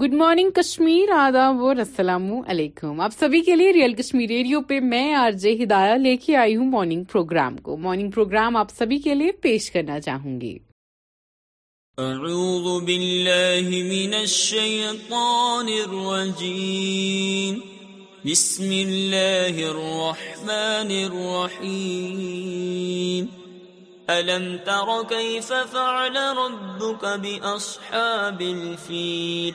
Good morning Kashmir آداب اور السلام علیکم آپ سبھی کے لیے ریئل کشمیر ریڈیو پہ میں آر جے ہدایہ لے کے آئی ہوں مارننگ پروگرام کو مارننگ پروگرام آپ سبھی کے لیے پیش کرنا چاہوں گی اعوذ باللہ من الشیطان الرجیم بسم اللہ الرحمن الرحیم ألم تر كيف فعل ربك بأصحاب الفيل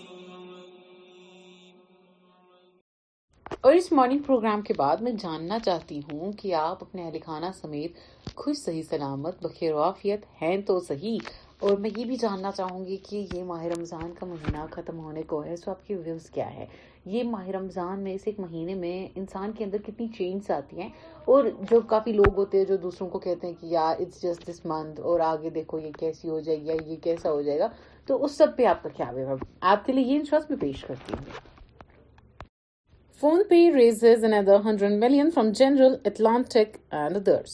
اور اس مارننگ پروگرام کے بعد میں جاننا چاہتی ہوں کہ آپ اپنے اہل خانہ سمیت خوش صحیح سلامت بخیر وافیت ہیں تو صحیح اور میں یہ بھی جاننا چاہوں گی کہ یہ ماہ رمضان کا مہینہ ختم ہونے کو ہے سو آپ کی ویوز کیا ہے یہ ماہ رمضان میں اس ایک مہینے میں انسان کے اندر کتنی چینجز آتی ہیں اور جو کافی لوگ ہوتے ہیں جو دوسروں کو کہتے ہیں کہ یا اٹس جسٹ دس منتھ اور آگے دیکھو یہ کیسی ہو جائے گی یا یہ کیسا ہو جائے گا تو اس سب پہ آپ کا کیا ویو ہے آپ کے لیے یہ انشورس میں پیش کرتی ہوں PhonePe raises another hundred million from General Atlantic and others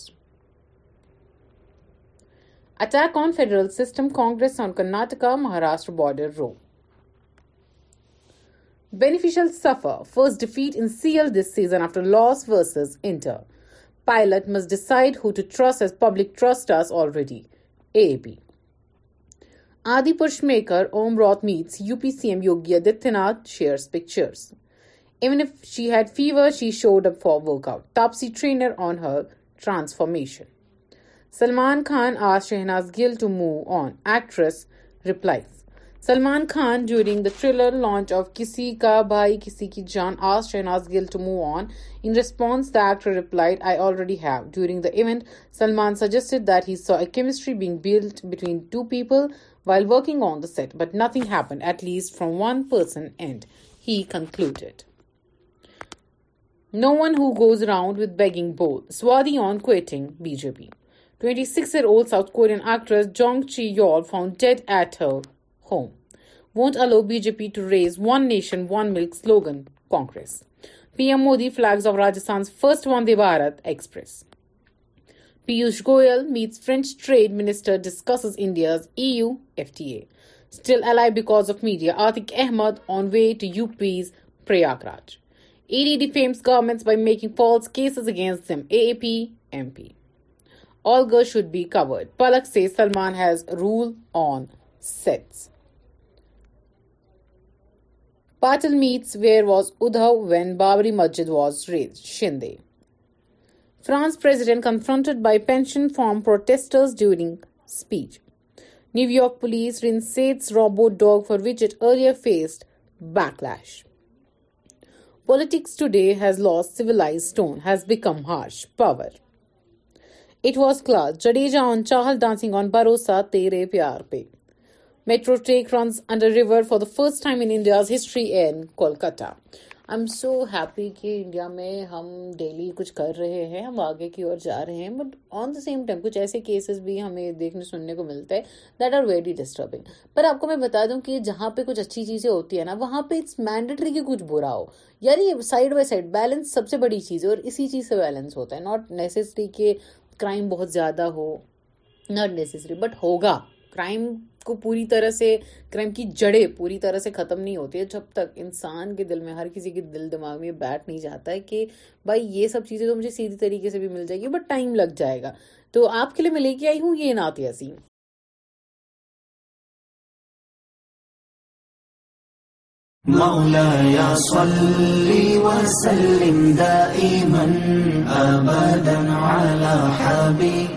attack on federal system Congress on Karnataka Maharashtra border row beneficial suffer first defeat in C L this season after loss versus inter pilot must decide as public trust as already A P Adipurush maker Om Raut meets U P C M Yogi Adityanath shares pictures even if she had fever she showed up for work out top C trainer on her transformation Salman Khan are Shehnaaz Gill to move on actress replies Salman Khan during the trailer launch of Kisi Ka Bhai Kisi Ki Jaan as Shehnaaz Gill to move on in response that reply I already have during the event Salman suggested that he chemistry being built between two people while working on the set but nothing happen at least from one person and he concluded no one who goes round with begging bowl سوادی on quitting B J P twenty six year old South Korean actress Jung Chae Yul found dead at ہ home won't allow B J P to raise one nation one Malik slogan Congress P M Modi flags off Rajasthan first Vande Bharat Express Piyush Goyal meets French trade minister discusses India's E U F T Airtel ally because of media Atiq Ahmed on way to U P's Prayagraj ED defames governments by making false cases against them. AAP MP. All girls should be covered. Palak says Salman has rule on sets. Patil meets where was Uddhav when Babri Masjid was raised. Shinde. France president confronted by pension farm protesters during speech. New York police reinstates robot dog for which it earlier faced backlash. Politics today has lost civilise tone has become harsh Pawar it was class Jadeja on Chahal dancing on Bharosa Tera Pyaar Pe metro takes runs under river for the first time in India history in Kolkata I am so happy کہ India میں ہم daily کچھ کر رہے ہیں ہم آگے کی اور جا رہے ہیں but on the same time کچھ ایسے کیسز بھی ہمیں دیکھنے سننے کو ملتا ہے دیٹ آر ویری ڈسٹربنگ پر آپ کو میں بتا دوں کہ جہاں پہ کچھ اچھی چیزیں ہوتی ہیں نا وہاں پہ اٹس مینڈیٹری کہ کچھ برا ہو یعنی سائڈ بائی سائڈ بیلنس سب سے بڑی چیز ہے اور اسی چیز سے بیلنس ہوتا ہے ناٹ نیسسری کہ کرائم بہت زیادہ ہو ناٹ نیسسری بٹ ہوگا کرائم کو پوری طرح سے کرائم کی جڑیں پوری طرح سے ختم نہیں ہوتی ہے جب تک انسان کے دل میں ہر کسی کے دل دماغ میں بیٹھ نہیں جاتا ہے کہ بھائی یہ سب چیزیں تو مجھے سیدھی طریقے سے بھی مل جائے گی بٹ ٹائم لگ جائے گا تو آپ کے لیے میں لے کے آئی ہوں یہ نعت یاسین حبيبك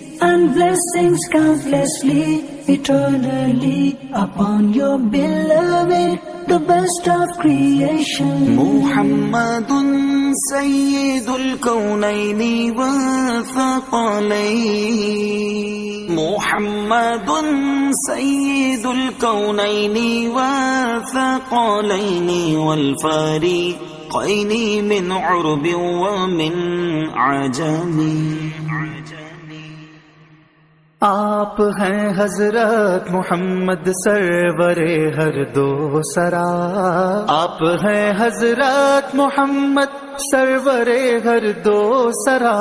bliss let upon you all best of creation Muhammad سعید الس کو نئی موہم سعید الس کوئی نیو فری کوئی نی مین اور جمی آپ ہیں حضرت محمد سرور ہر دو سرا آپ ہیں حضرت محمد سرور ہر دو سرا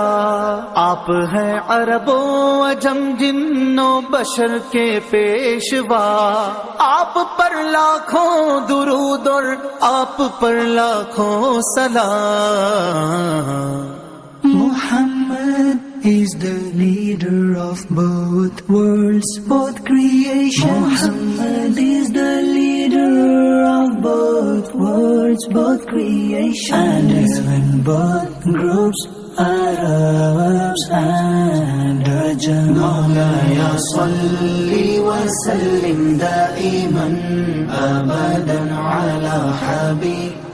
آپ ہیں عربوں اجم جمن بشر کے پیشوا آپ پر لاکھوں درود اور آپ پر لاکھوں سلام محمد لیڈرف بہت ورڈ بہت دا لیڈرس ایبی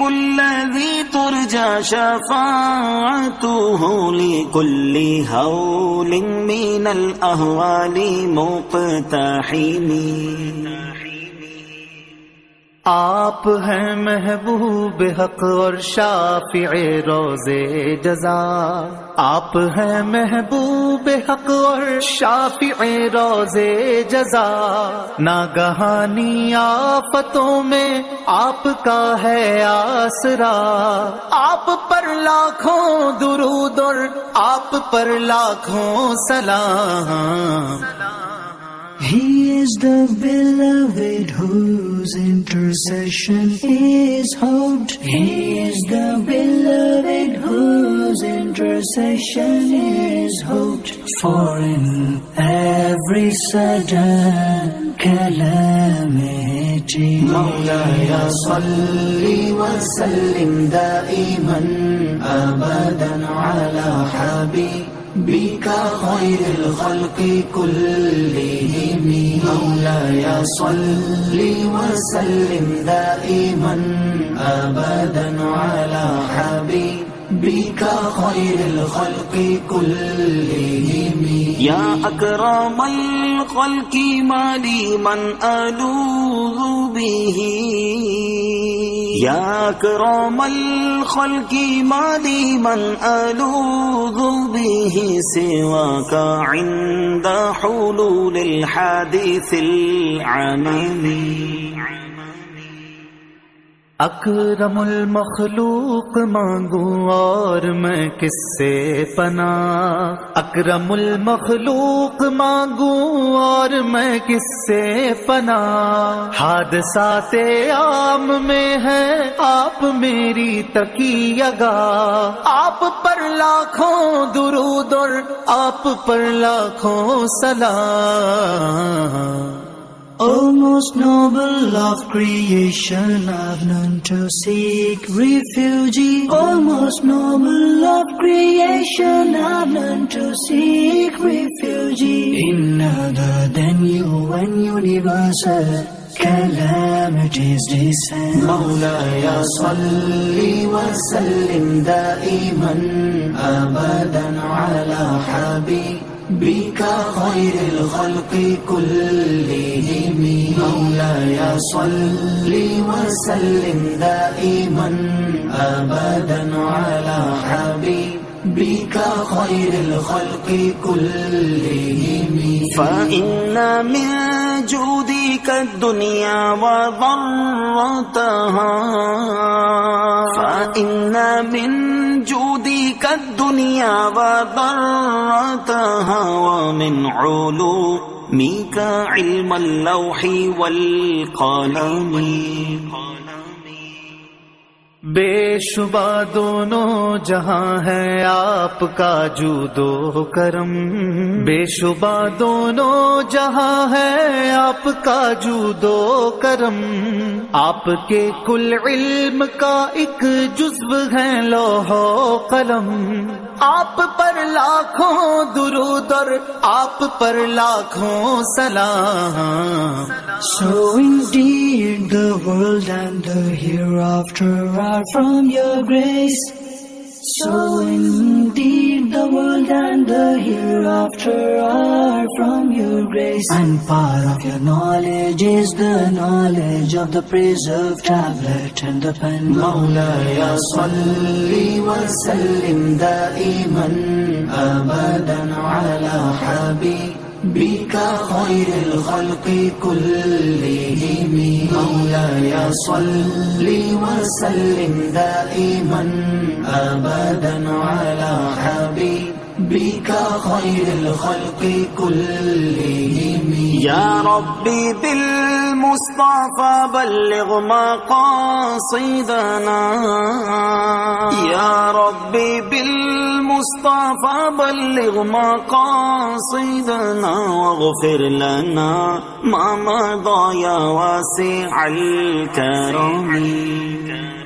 گل تر جا شفا لكل هول من الأهوال مینل احوالی موپ آپ ہیں محبوب حق اور شافی روز جزا آپ ہیں محبوب حق اور شافی روز جزا ناگہانی گہانی آفتوں میں آپ کا ہے آسرا آپ پر لاکھوں درود اور آپ پر لاکھوں سلام سیشنز ہوٹر سیشن ایز ہو سڈ گل میٹری مو سلی وسلند ایون ابدی صل وسلم دائما أبدا على دال بیکا خیل خل کے کل اکرامل خلکی ماری من به رل خلکی مادی عند حلول الحادث کاندین اکرم المخلوق مانگوں اور میں کس سے پنا اکرم المخلوق مانگوں اور میں کس سے پنا حادثاتے عام میں ہے آپ میری تکی گا آپ پر لاکھوں درود اور آپ پر لاکھوں سلام most noble of creation love none to seek refugee O most noble of کرو نن ٹو سیکھ ریفیوجی ان دنو ون یونیورسل ایون ابدی صل وسلم دائما أبدا على حبيبك خير الخلق كلهم فإن من جودك الدنيا جو فإن من جودك الدنيا وضرتها ومن علومك علم اللوح والقلم, والقلم بے شبہ دونوں جہاں ہے آپ کا جودو کرم بے شبہ دونوں جہاں ہے آپ کا جودو کرم آپ کے کل علم کا ایک جزب ہے لوہو قلم آپ پر لاکھوں درود اور آپ پر لاکھوں سلام show the world and after from your grace the world daughter grace your knowledge is the knowledge of the پر مولا يا صل وسلم دائما ابدا على حبيبك یا ربی بل مستفا بلو ماں کا یاربی بل يا ربي بالمصطفى بلغ سی دن پھر لنا مام واسع سے الكرم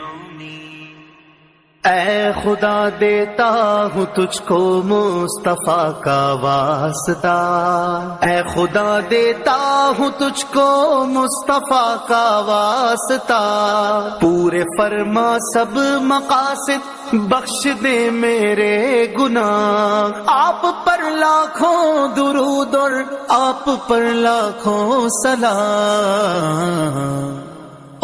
اے خدا دیتا ہوں تجھ کو مصطفیٰ کا واسطہ اے خدا دیتا ہوں تجھ کو مصطفیٰ کا واسطہ پورے فرما سب مقاصد بخش دے میرے گناہ آپ پر لاکھوں درود اور آپ پر لاکھوں سلام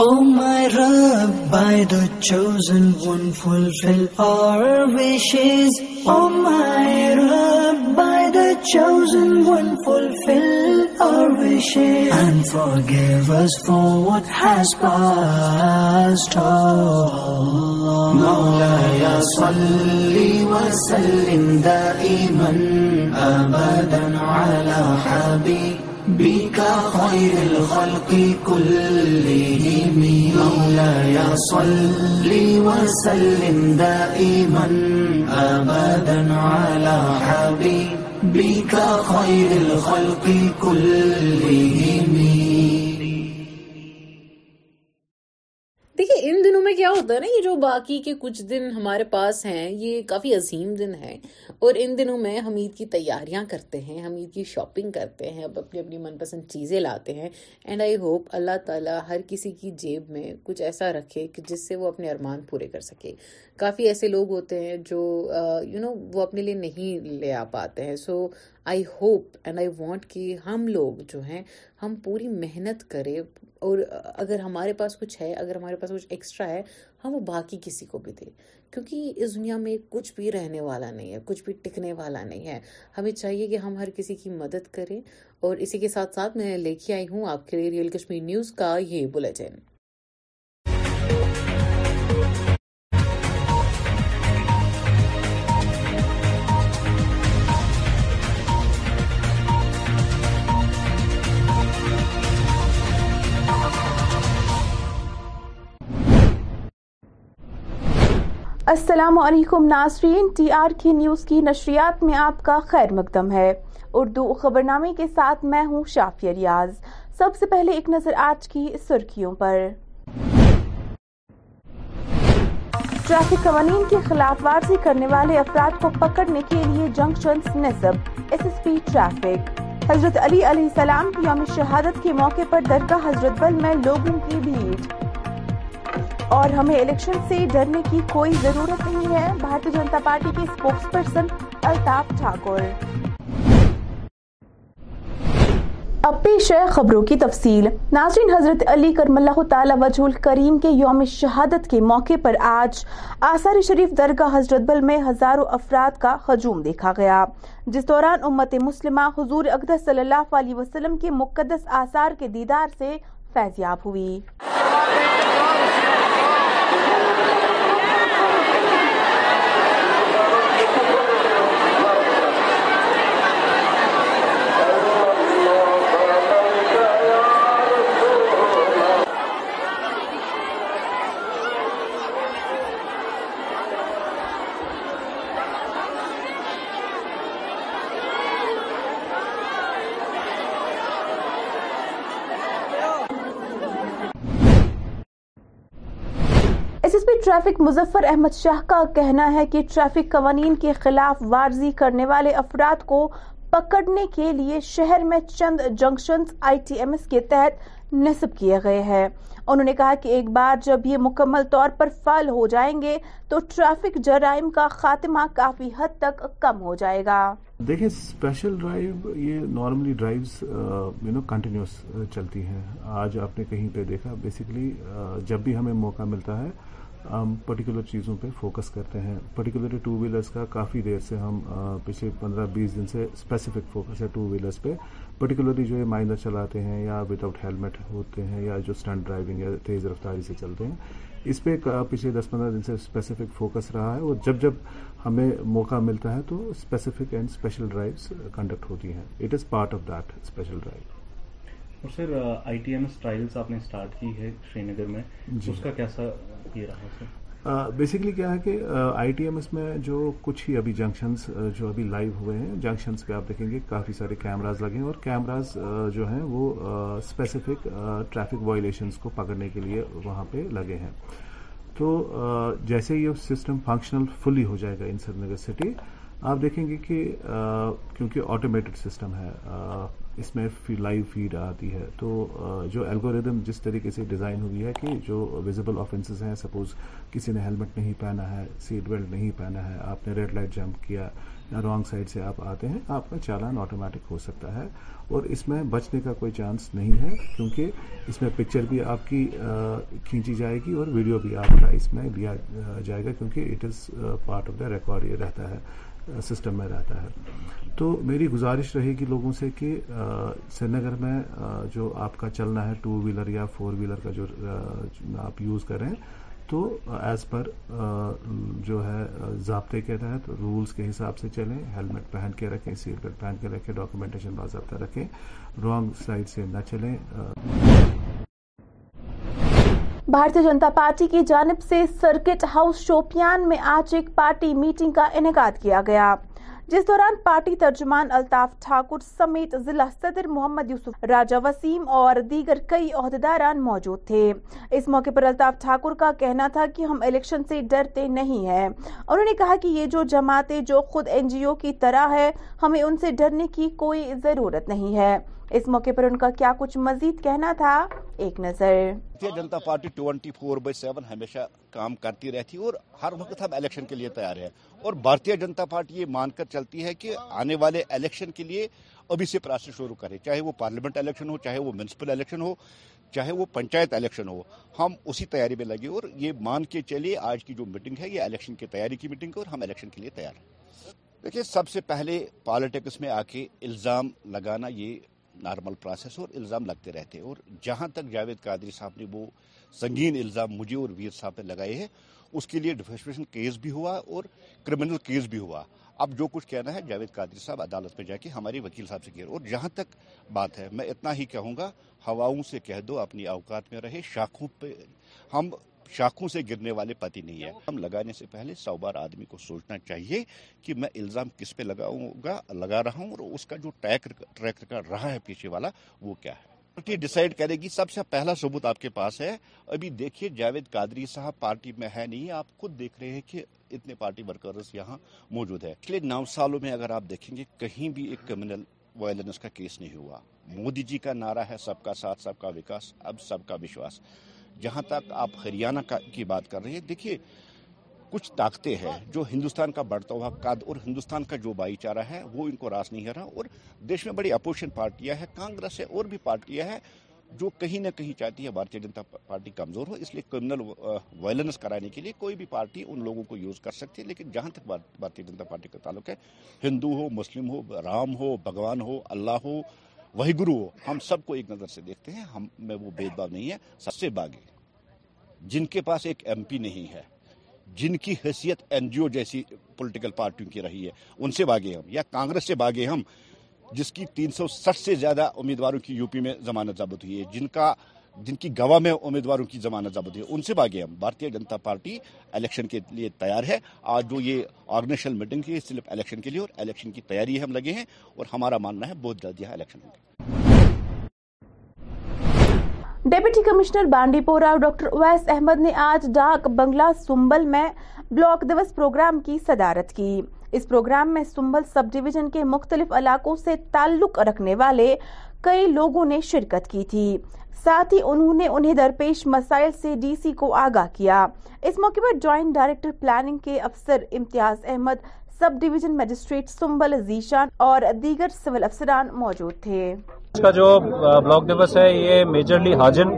او مائی رب by the chosen one fulfil our wishes O my رب by the chosen one fulfil our wishes for givers for ways pass نبی کا خیریل خلقی کل لے صل وسلم دائما أبدا على حبيبك خير الخلق كلهم دیکھیے ان دنوں میں کیا ہوتا ہے نا یہ جو باقی کے کچھ دن ہمارے پاس ہیں یہ کافی عظیم دن ہیں اور ان دنوں میں ہم عید کی تیاریاں کرتے ہیں ہم عید کی شاپنگ کرتے ہیں اب اپنی اپنی من پسند چیزیں لاتے ہیں اینڈ آئی ہوپ اللہ تعالیٰ ہر کسی کی جیب میں کچھ ایسا رکھے کہ جس سے وہ اپنے ارمان پورے کر سکے کافی ایسے لوگ ہوتے ہیں جو یو نو وہ اپنے لیے نہیں لے آ پاتے ہیں so I hope and I want کہ ہم لوگ جو ہیں ہم پوری محنت کریں اور اگر ہمارے پاس کچھ ہے اگر ہمارے پاس کچھ ایکسٹرا ہے ہم ہاں، وہ باقی کسی کو بھی دیں کیونکہ اس دنیا میں کچھ بھی رہنے والا نہیں ہے کچھ بھی ٹکنے والا نہیں ہے ہمیں چاہیے کہ ہم ہر کسی کی مدد کریں اور اسی کے ساتھ ساتھ میں لے کے آئی ہوں آپ کے لیے ریئل کشمیر نیوز کا یہ بلیٹن السلام علیکم ناظرین ٹی آر کی نیوز کی نشریات میں آپ کا خیر مقدم ہے اردو خبر نامے کے ساتھ میں ہوں شافی ریاض سب سے پہلے ایک نظر آج کی سرخیوں پر ٹریفک قوانین کی خلاف ورزی کرنے والے افراد کو پکڑنے کے لیے جنکشنز نصب ایس ایس پی ٹریفک حضرت علی علیہ السلام کی یوم شہادت کے موقع پر درگاہ حضرت بل میں لوگوں کی بھیڑ اور ہمیں الیکشن سے ڈرنے کی کوئی ضرورت نہیں ہے بھارتی جنتا پارٹی کے اسپوکس پرسن الطاف ٹھاکر اب پیش ہے خبروں کی تفصیل ناظرین حضرت علی کرم اللہ تعالی وجہ کریم کے یوم شہادت کے موقع پر آج آسار شریف درگاہ حضرت بل میں ہزاروں افراد کا ہجوم دیکھا گیا جس دوران امت مسلمہ حضور اقدس صلی اللہ علیہ وسلم کے مقدس آسار کے دیدار سے فیضیاب ہوئی ٹریفک مظفر احمد شاہ کا کہنا ہے کہ ٹریفک قوانین کے خلاف ورزی کرنے والے افراد کو پکڑنے کے لیے شہر میں چند junctions I T M S کے تحت نصب کیے گئے ہیں انہوں نے کہا کہ ایک بار جب یہ مکمل طور پر فعال ہو جائیں گے تو ٹریفک جرائم کا خاتمہ کافی حد تک کم ہو جائے گا دیکھیں ڈرائیو یہ ڈرائیوز چلتی ہیں آج آپ نے کہیں پہ دیکھا بیسکلی جب بھی ہمیں موقع ملتا ہے ہم پرٹیکولر چیزوں پہ فوکس کرتے ہیں پرٹیکولرلی ٹو ویلرس کا کافی دیر سے ہم پچھلے پندرہ بیس دن سے اسپیسیفک فوکس ہے ٹو ویلرس پہ پرٹیکولرلی جو مائنر چلاتے ہیں یا وداؤٹ ہیلمٹ ہوتے ہیں یا جو اسٹنٹ ڈرائیونگ یا تیز رفتاری سے چلتے ہیں اس پہ پچھلے دس پندرہ دن سے اسپیسیفک فوکس رہا ہے اور جب جب ہمیں موقع ملتا ہے تو specific and special drives conduct ہوتی ہیں it is part of that special drive اور sir I T M S trials آپ نے اسٹارٹ کی ہے شری نگر میں جی۔ اس کا کیسا یہ رہا سر بیسکلی کیا ہے کہ آئی ٹی ایم ایس میں جو کچھ ہی ابھی جنکشنز جو ابھی لائیو ہوئے ہیں جنکشنز پہ آپ دیکھیں گے کافی سارے کیمراز لگے اور کیمراز جو ہیں وہ اسپیسیفک ٹریفک وائلیشنز کو پکڑنے کے لیے وہاں پہ لگے ہیں تو جیسے یہ سسٹم فنکشنل فلی ہو جائے گا ان سری نگر سٹی آپ دیکھیں گے کہ کیونکہ آٹومیٹڈ سسٹم ہے اس میں لائیو فیڈ آتی ہے تو جو الگوریدم جس طریقے سے ڈیزائن ہوئی ہے کہ جو ویزیبل آفینسز ہیں سپوز کسی نے ہیلمٹ نہیں پہنا ہے سیٹ بیلٹ نہیں پہنا ہے آپ نے ریڈ لائٹ جمپ کیا یا رانگ سائڈ سے آپ آتے ہیں آپ کا چالان آٹومیٹک ہو سکتا ہے اور اس میں بچنے کا کوئی چانس نہیں ہے کیونکہ اس میں پکچر بھی آپ کی کھینچی جائے گی اور ویڈیو بھی آپ کا اس میں لیا جائے گا کیونکہ it is part of the record یہ رہتا ہے سسٹم میں رہتا ہے تو میری گزارش رہے گی لوگوں سے کہ سری نگر میں جو آپ کا چلنا ہے ٹو ویلر یا فور ویلر کا جو آپ یوز کریں تو ایز پر جو ہے ضابطے کے تحت رولز کے حساب سے چلیں ہیلمٹ پہن کے رکھیں سیٹ بیلٹ پہن کے رکھیں ڈاکومنٹیشن باضابطہ رکھیں رانگ سائڈ سے نہ چلیں بھارتی جنتا پارٹی کی جانب سے سرکٹ ہاؤس شوپیان میں آج ایک پارٹی میٹنگ کا انعقاد کیا گیا جس دوران پارٹی ترجمان الطاف ٹھاکر سمیت ضلع صدر محمد یوسف راجہ وسیم اور دیگر کئی عہدیداران موجود تھے اس موقع پر الطاف ٹھاکر کا کہنا تھا کہ ہم الیکشن سے ڈرتے نہیں ہیں انہوں نے کہا کہ یہ جو جماعتیں جو خود این جی او کی طرح ہے ہمیں ان سے ڈرنے کی کوئی ضرورت نہیں ہے اس موقع پر ان کا کیا کچھ مزید کہنا تھا ایک نظر Bharatiya Janata Party twenty four by seven ہمیشہ کام کرتی رہتی اور ہر وقت ہم الیکشن کے لیے تیار ہے اور بھارتیہ جنتا پارٹی یہ مان کر چلتی ہے کہ آنے والے الیکشن کے لیے ابھی سے پروسیس شروع کرے چاہے وہ پارلیمنٹ الیکشن ہو چاہے وہ میونسپل الیکشن ہو چاہے وہ پنچایت الیکشن ہو ہم اسی تیاری میں لگے اور یہ مان کے چلیے آج کی جو میٹنگ ہے یہ الیکشن کی تیاری کی میٹنگ ہے اور ہم الیکشن کے لیے تیار ہیں دیکھیے سب سے پہلے پالیٹکس میں آ کے الزام لگانا یہ نارمل پروسیس اور الزام لگتے رہتے اور جہاں تک جاوید قادری صاحب نے وہ سنگین الزام مجھے اور ویر صاحب لگائے ہیں اس کے لیے ڈیفن کیس بھی ہوا اور کرمنل کیس بھی ہوا اب جو کچھ کہنا ہے جاوید قادری صاحب عدالت میں جا کے ہمارے وکیل صاحب سے اور جہاں تک بات ہے میں اتنا ہی کہوں گا ہواؤں سے کہہ دو اپنی اوقات میں رہے شاخوں پہ ہم سے گرنے والے پتی نہیں ہے ہم لگانے سے پہلے سو بار آدمی کو سوچنا چاہیے کہ میں الزام کس پہ لگاؤں گا لگا رہا ہوں اور اس کا جو رہا ہے پیچھے والا وہ کیا ہے پارٹی ڈیسائیڈ کرے گی سب سے پہلا ثبوت آپ کے پاس ہے ابھی دیکھیے جاوید قادری صاحب پارٹی میں ہے نہیں آپ خود دیکھ رہے ہیں کہ اتنے پارٹی ورکرز یہاں موجود ہے پچھلے نو سالوں میں اگر آپ دیکھیں گے کہیں بھی ایک کریمنل وائلنس کا کیس نہیں ہوا مودی جی کا نعرہ ہے سب کا ساتھ سب کا وکاس اب سب کا وشواس جہاں تک آپ ہریانہ کی بات کر رہے ہیں دیکھیے کچھ طاقتیں ہیں جو ہندوستان کا بڑھتا ہوا قد اور ہندوستان کا جو بھائی چارہ ہے وہ ان کو راس نہیں ہے رہا اور دیش میں بڑی اپوزیشن پارٹیاں ہیں ہے اور بھی پارٹیاں ہیں جو کہیں نہ کہیں چاہتی ہے بھارتیہ جنتا پارٹی کمزور ہو اس لیے کرمنل وائلنس کرانے کے لیے کوئی بھی پارٹی ان لوگوں کو یوز کر سکتی ہے لیکن جہاں تک بھارتیہ جنتا پارٹی کا تعلق ہے ہندو ہو مسلم ہو رام ہو بھگوان ہو اللہ ہو وہی گرو ہو ہم سب کو ایک نظر سے دیکھتے ہیں ہم میں وہ نہیں ہے سب سے جن کے پاس ایک ایم پی نہیں ہے جن کی حیثیت این جی او جیسی پولیٹیکل پارٹیوں کی رہی ہے ان سے باغے ہم یا کانگریس سے باغے ہم جس کی تین سو سٹھ سے زیادہ امیدواروں کی یو پی میں زمانت ضابط ہوئی ہے جن کا جن کی گواہ میں امیدواروں کی ضمانت ضابط ہے ان سے بھاگے ہم بھارتیہ جنتا پارٹی الیکشن کے لیے تیار ہے آج جو یہ آرگنیشنل میٹنگ ہے صرف الیکشن کے لیے اور الیکشن کی تیاری ہم لگے ہیں اور ہمارا ماننا ہے بہت جلد یہاں الیکشن ہوں گے ڈیپٹی کمشنر بانڈی پورا ڈاکٹر اویس احمد نے آج ڈاک بنگلہ سنبل میں بلاک دوس پروگرام کی صدارت کی اس پروگرام میں سنبل سب ڈیویجن کے مختلف علاقوں سے تعلق رکھنے والے کئی لوگوں نے شرکت کی تھی ساتھ ہی انہوں نے انہیں درپیش مسائل سے ڈی سی کو آگاہ کیا اس موقع پر جوائنٹ ڈائریکٹر پلاننگ کے افسر Imtiaz Ahmed sub division magistrate Sumbal Zeeshan اور دیگر سول افسران موجود تھے اس کا جو بلاک دیوس ہے یہ میجرلی حاجن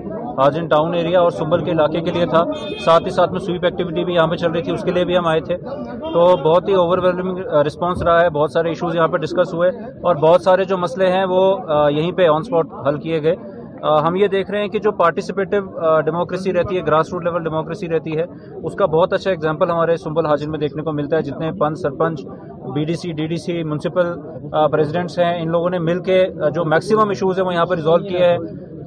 آج ان ٹاؤن ایریا اور سنبل کے علاقے کے لیے تھا ساتھ ہی ساتھ میں سویپ ایکٹیویٹی بھی یہاں پہ چل رہی تھی اس کے لیے بھی ہم آئے تھے تو بہت ہی اوور ویلمنگ رسپانس رہا ہے بہت سارے ایشوز یہاں پہ ڈسکس ہوئے اور بہت سارے جو مسئلے ہیں وہ یہیں پہ آن اسپاٹ حل کیے گئے ہم یہ دیکھ رہے ہیں کہ جو پارٹیسپیٹیو ڈیموکریسی رہتی ہے گراس روٹ لیول ڈیموکریسی رہتی ہے اس کا بہت اچھا اگزامپل ہمارے سنبل حاجن میں دیکھنے کو ملتا ہے جتنے panch sarpanch B D C D D C municipal presidents ہیں ان لوگوں نے مل کے جو میکسیمم ایشوز ہیں وہ یہاں پہ ریزالو کیا ہے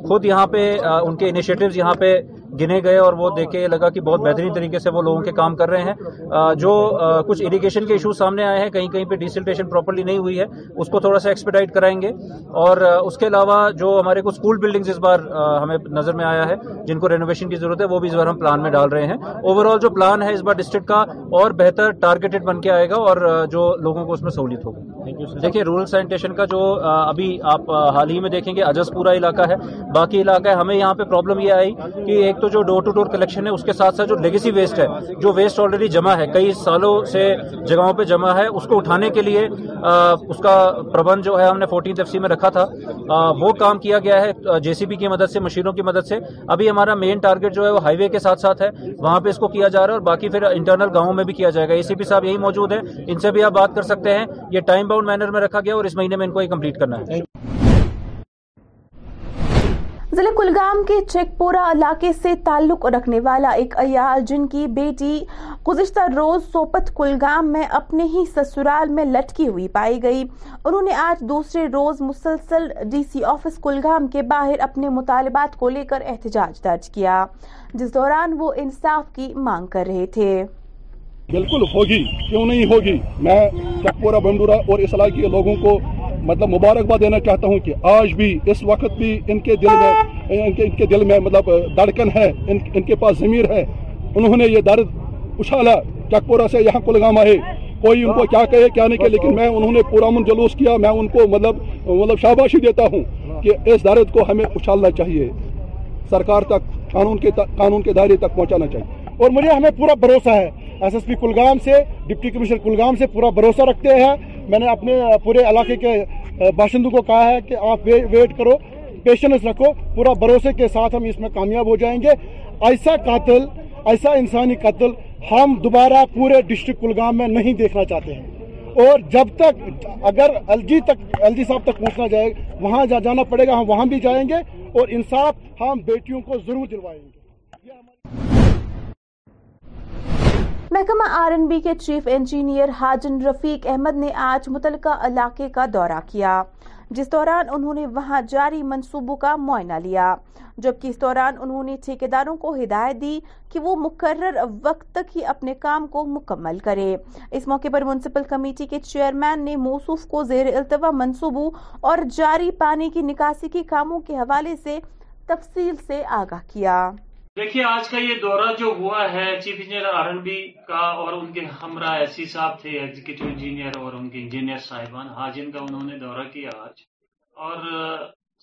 خود یہاں پہ ان کے انیشیٹوز یہاں پہ گنے گئے اور وہ دیکھے یہ لگا کہ بہت بہترین طریقے سے وہ لوگوں کے کام کر رہے ہیں جو کچھ اریگیشن کے ایشوز سامنے آئے ہیں کہیں کہیں پہ ڈیسلٹیشن پراپرلی نہیں ہوئی ہے اس کو تھوڑا سا ایکسپیڈائٹ کرائیں گے اور اس کے علاوہ جو ہمارے کچھ اسکول بلڈنگز اس بار ہمیں نظر میں آیا ہے جن کو رینوویشن کی ضرورت ہے وہ بھی اس بار ہم پلان میں ڈال رہے ہیں اوور آل جو پلان ہے اس بار ڈسٹرکٹ کا اور بہتر ٹارگیٹڈ بن کے آئے گا اور جو لوگوں کو اس میں سہولت ہوگی دیکھیے رورل اینڈیشن کا جو ابھی آپ حال ہی میں دیکھیں گے اجس پورا علاقہ ہے باقی علاقہ ہے ہمیں یہاں پہ پرابلم یہ آئی کہ ایک تو جو ڈور ٹو ڈور کلیکشن ہے اس کے ساتھ جو لیگیسی ویسٹ ہے جو ویسٹ آلریڈی جمع ہے کئی سالوں سے جگہوں پہ جمع ہے اس کو اٹھانے کے لیے اس کا جو ہے ہم نے فورٹین میں رکھا تھا وہ کام کیا گیا ہے جے سی بی کی مدد سے مشینوں کی مدد سے ابھی ہمارا مین ٹارگٹ جو ہے وہ ہائی وے کے ساتھ ساتھ ہے وہاں پہ اس کو کیا جا رہا ہے اور باقی پھر انٹرنل گاؤں میں بھی کیا جائے گا اے سی پی صاحب یہی موجود ہے ان سے بھی آپ بات کر سکتے ہیں یہ ٹائم باؤنڈ مینر میں رکھا گیا اور اس مہینے میں ان کو یہ کمپلیٹ کرنا ہے ضلع کلگام کے چیک پورا علاقے سے تعلق رکھنے والا ایک ایال جن کی بیٹی گزشتہ روز سوپت کلگام میں اپنے ہی سسرال میں لٹکی ہوئی پائی گئی انہوں نے آج دوسرے روز مسلسل ڈی سی آفس کلگام کے باہر اپنے مطالبات کو لے کر احتجاج درج کیا جس دوران وہ انصاف کی مانگ کر رہے تھے بالکل ہوگی کیوں نہیں ہوگی میں چکپورہ بنڈورا اور اس علاقے کے لوگوں کو مطلب مبارکباد دینا چاہتا ہوں کہ آج بھی اس وقت بھی ان کے دل میں ان کے دل میں مطلب دڑکن ہے ان کے پاس ضمیر ہے انہوں نے یہ درد اچھالا چکپورہ سے یہاں کلگام آئے کوئی ان کو کیا کہے کیا نہیں کہے لیکن میں انہوں نے پورا من جلوس کیا میں ان کو مطلب مطلب شاباشی دیتا ہوں کہ اس درد کو ہمیں اچھالنا چاہیے سرکار تک قانون کے دائرے تک پہنچانا چاہیے اور مجھے ہمیں پورا بھروسہ ہے ایس ایس پی کلگام سے ڈپٹی کمشنر کلگام سے پورا بھروسہ رکھتے ہیں میں نے اپنے پورے علاقے کے باشندوں کو کہا ہے کہ آپ ویٹ کرو پیشنس رکھو پورا بھروسے کے ساتھ ہم اس میں کامیاب ہو جائیں گے ایسا قاتل ایسا انسانی قتل ہم دوبارہ پورے ڈسٹرکٹ کلگام میں نہیں دیکھنا چاہتے ہیں اور جب تک اگر ایل جی تک ایل جی صاحب تک پہنچنا جائے وہاں وہاں جانا پڑے گا ہم وہاں بھی جائیں گے اور انصاف ہم بیٹیوں کو ضرور دلوائیں گے محکمہ آر این بی کے چیف انجینئر حاجن رفیق احمد نے آج متعلقہ علاقے کا دورہ کیا جس دوران انہوں نے وہاں جاری منصوبوں کا معائنہ لیا جبکہ اس دوران انہوں نے ٹھیکیداروں کو ہدایت دی کہ وہ مقرر وقت تک ہی اپنے کام کو مکمل کرے اس موقع پر میونسپل کمیٹی کے چیئرمین نے موصوف کو زیر التوا منصوبوں اور جاری پانی کی نکاسی کے کاموں کے حوالے سے تفصیل سے آگاہ کیا دیکھیے آج کا یہ دورہ جو ہوا ہے chief engineer R N B کا اور ان کے ہمراہ ایس سی صاحب تھے انجینئر اور ان کے انجینئر صاحبان حاجن کا انہوں نے دورہ کیا آج اور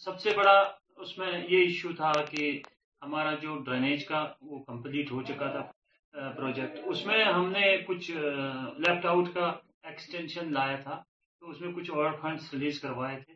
سب سے بڑا اس میں یہ ایشو تھا کہ ہمارا جو ڈرینیج کا وہ کمپلیٹ ہو چکا تھا پروجیکٹ اس میں ہم نے کچھ لیفٹ آؤٹ کا ایکسٹینشن لایا تھا تو اس میں کچھ اور ریلیز کروائے تھے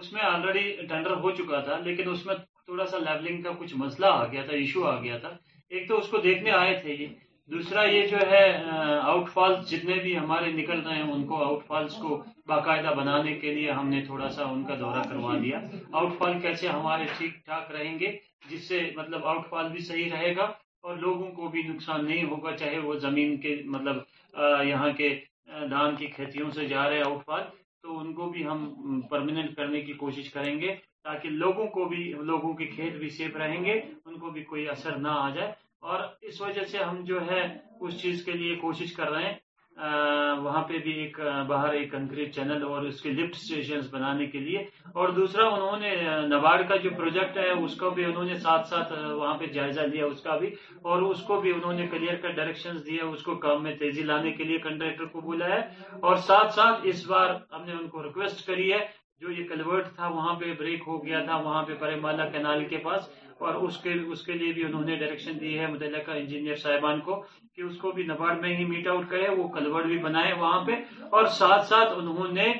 اس میں آلریڈی ٹینڈر ہو چکا تھا لیکن اس میں تھوڑا سا لیولنگ کا کچھ مسئلہ آ گیا تھا ایشو آ گیا تھا ایک تو اس کو دیکھنے آئے تھے یہ دوسرا یہ جو ہے آؤٹ فالس جتنے بھی ہمارے نکل رہے ہیں ان کو آؤٹ فالس کو باقاعدہ بنانے کے لیے ہم نے تھوڑا سا ان کا دورہ کروا دیا آؤٹ فال کیسے ہمارے ٹھیک ٹھاک رہیں گے جس سے مطلب آؤٹ فال بھی صحیح رہے گا اور لوگوں کو بھی نقصان نہیں ہوگا چاہے وہ زمین کے مطلب یہاں کے دان کی کھیتیوں سے جا رہے آؤٹ فال تو ان کو بھی ہم پرمانٹ کرنے کی کوشش کریں گے تاکہ لوگوں کو بھی لوگوں کے کھیت بھی سیف رہیں گے ان کو بھی کوئی اثر نہ آ جائے اور اس وجہ سے ہم جو ہے اس چیز کے لیے کوشش کر رہے ہیں وہاں پہ بھی ایک باہر ایک کنکریٹ چینل اور اس کے لفٹ اسٹیشن بنانے کے لیے اور دوسرا انہوں نے نبارڈ کا جو پروجیکٹ ہے اس کو بھی انہوں نے ساتھ ساتھ وہاں پہ جائزہ لیا اس کا بھی اور اس کو بھی انہوں نے کلیئر کا ڈائریکشن دیا اس کو کام میں تیزی لانے کے لیے کنٹریکٹر کو بولا ہے اور ساتھ ساتھ اس بار ہم نے ان کو ریکویسٹ کری ہے جو یہ کلورٹ تھا وہاں پہ بریک ہو گیا تھا وہاں پہ پرے مالا کینالی کے پاس اور اس کے لیے بھی انہوں نے ڈائریکشن دی ہے متعلقہ کا انجینئر صاحبان کو کہ اس کو بھی نبارڈ میں ہی میٹ آؤٹ کرے وہ کلورٹ بھی بنائے وہاں پہ اور ساتھ ساتھ انہوں نے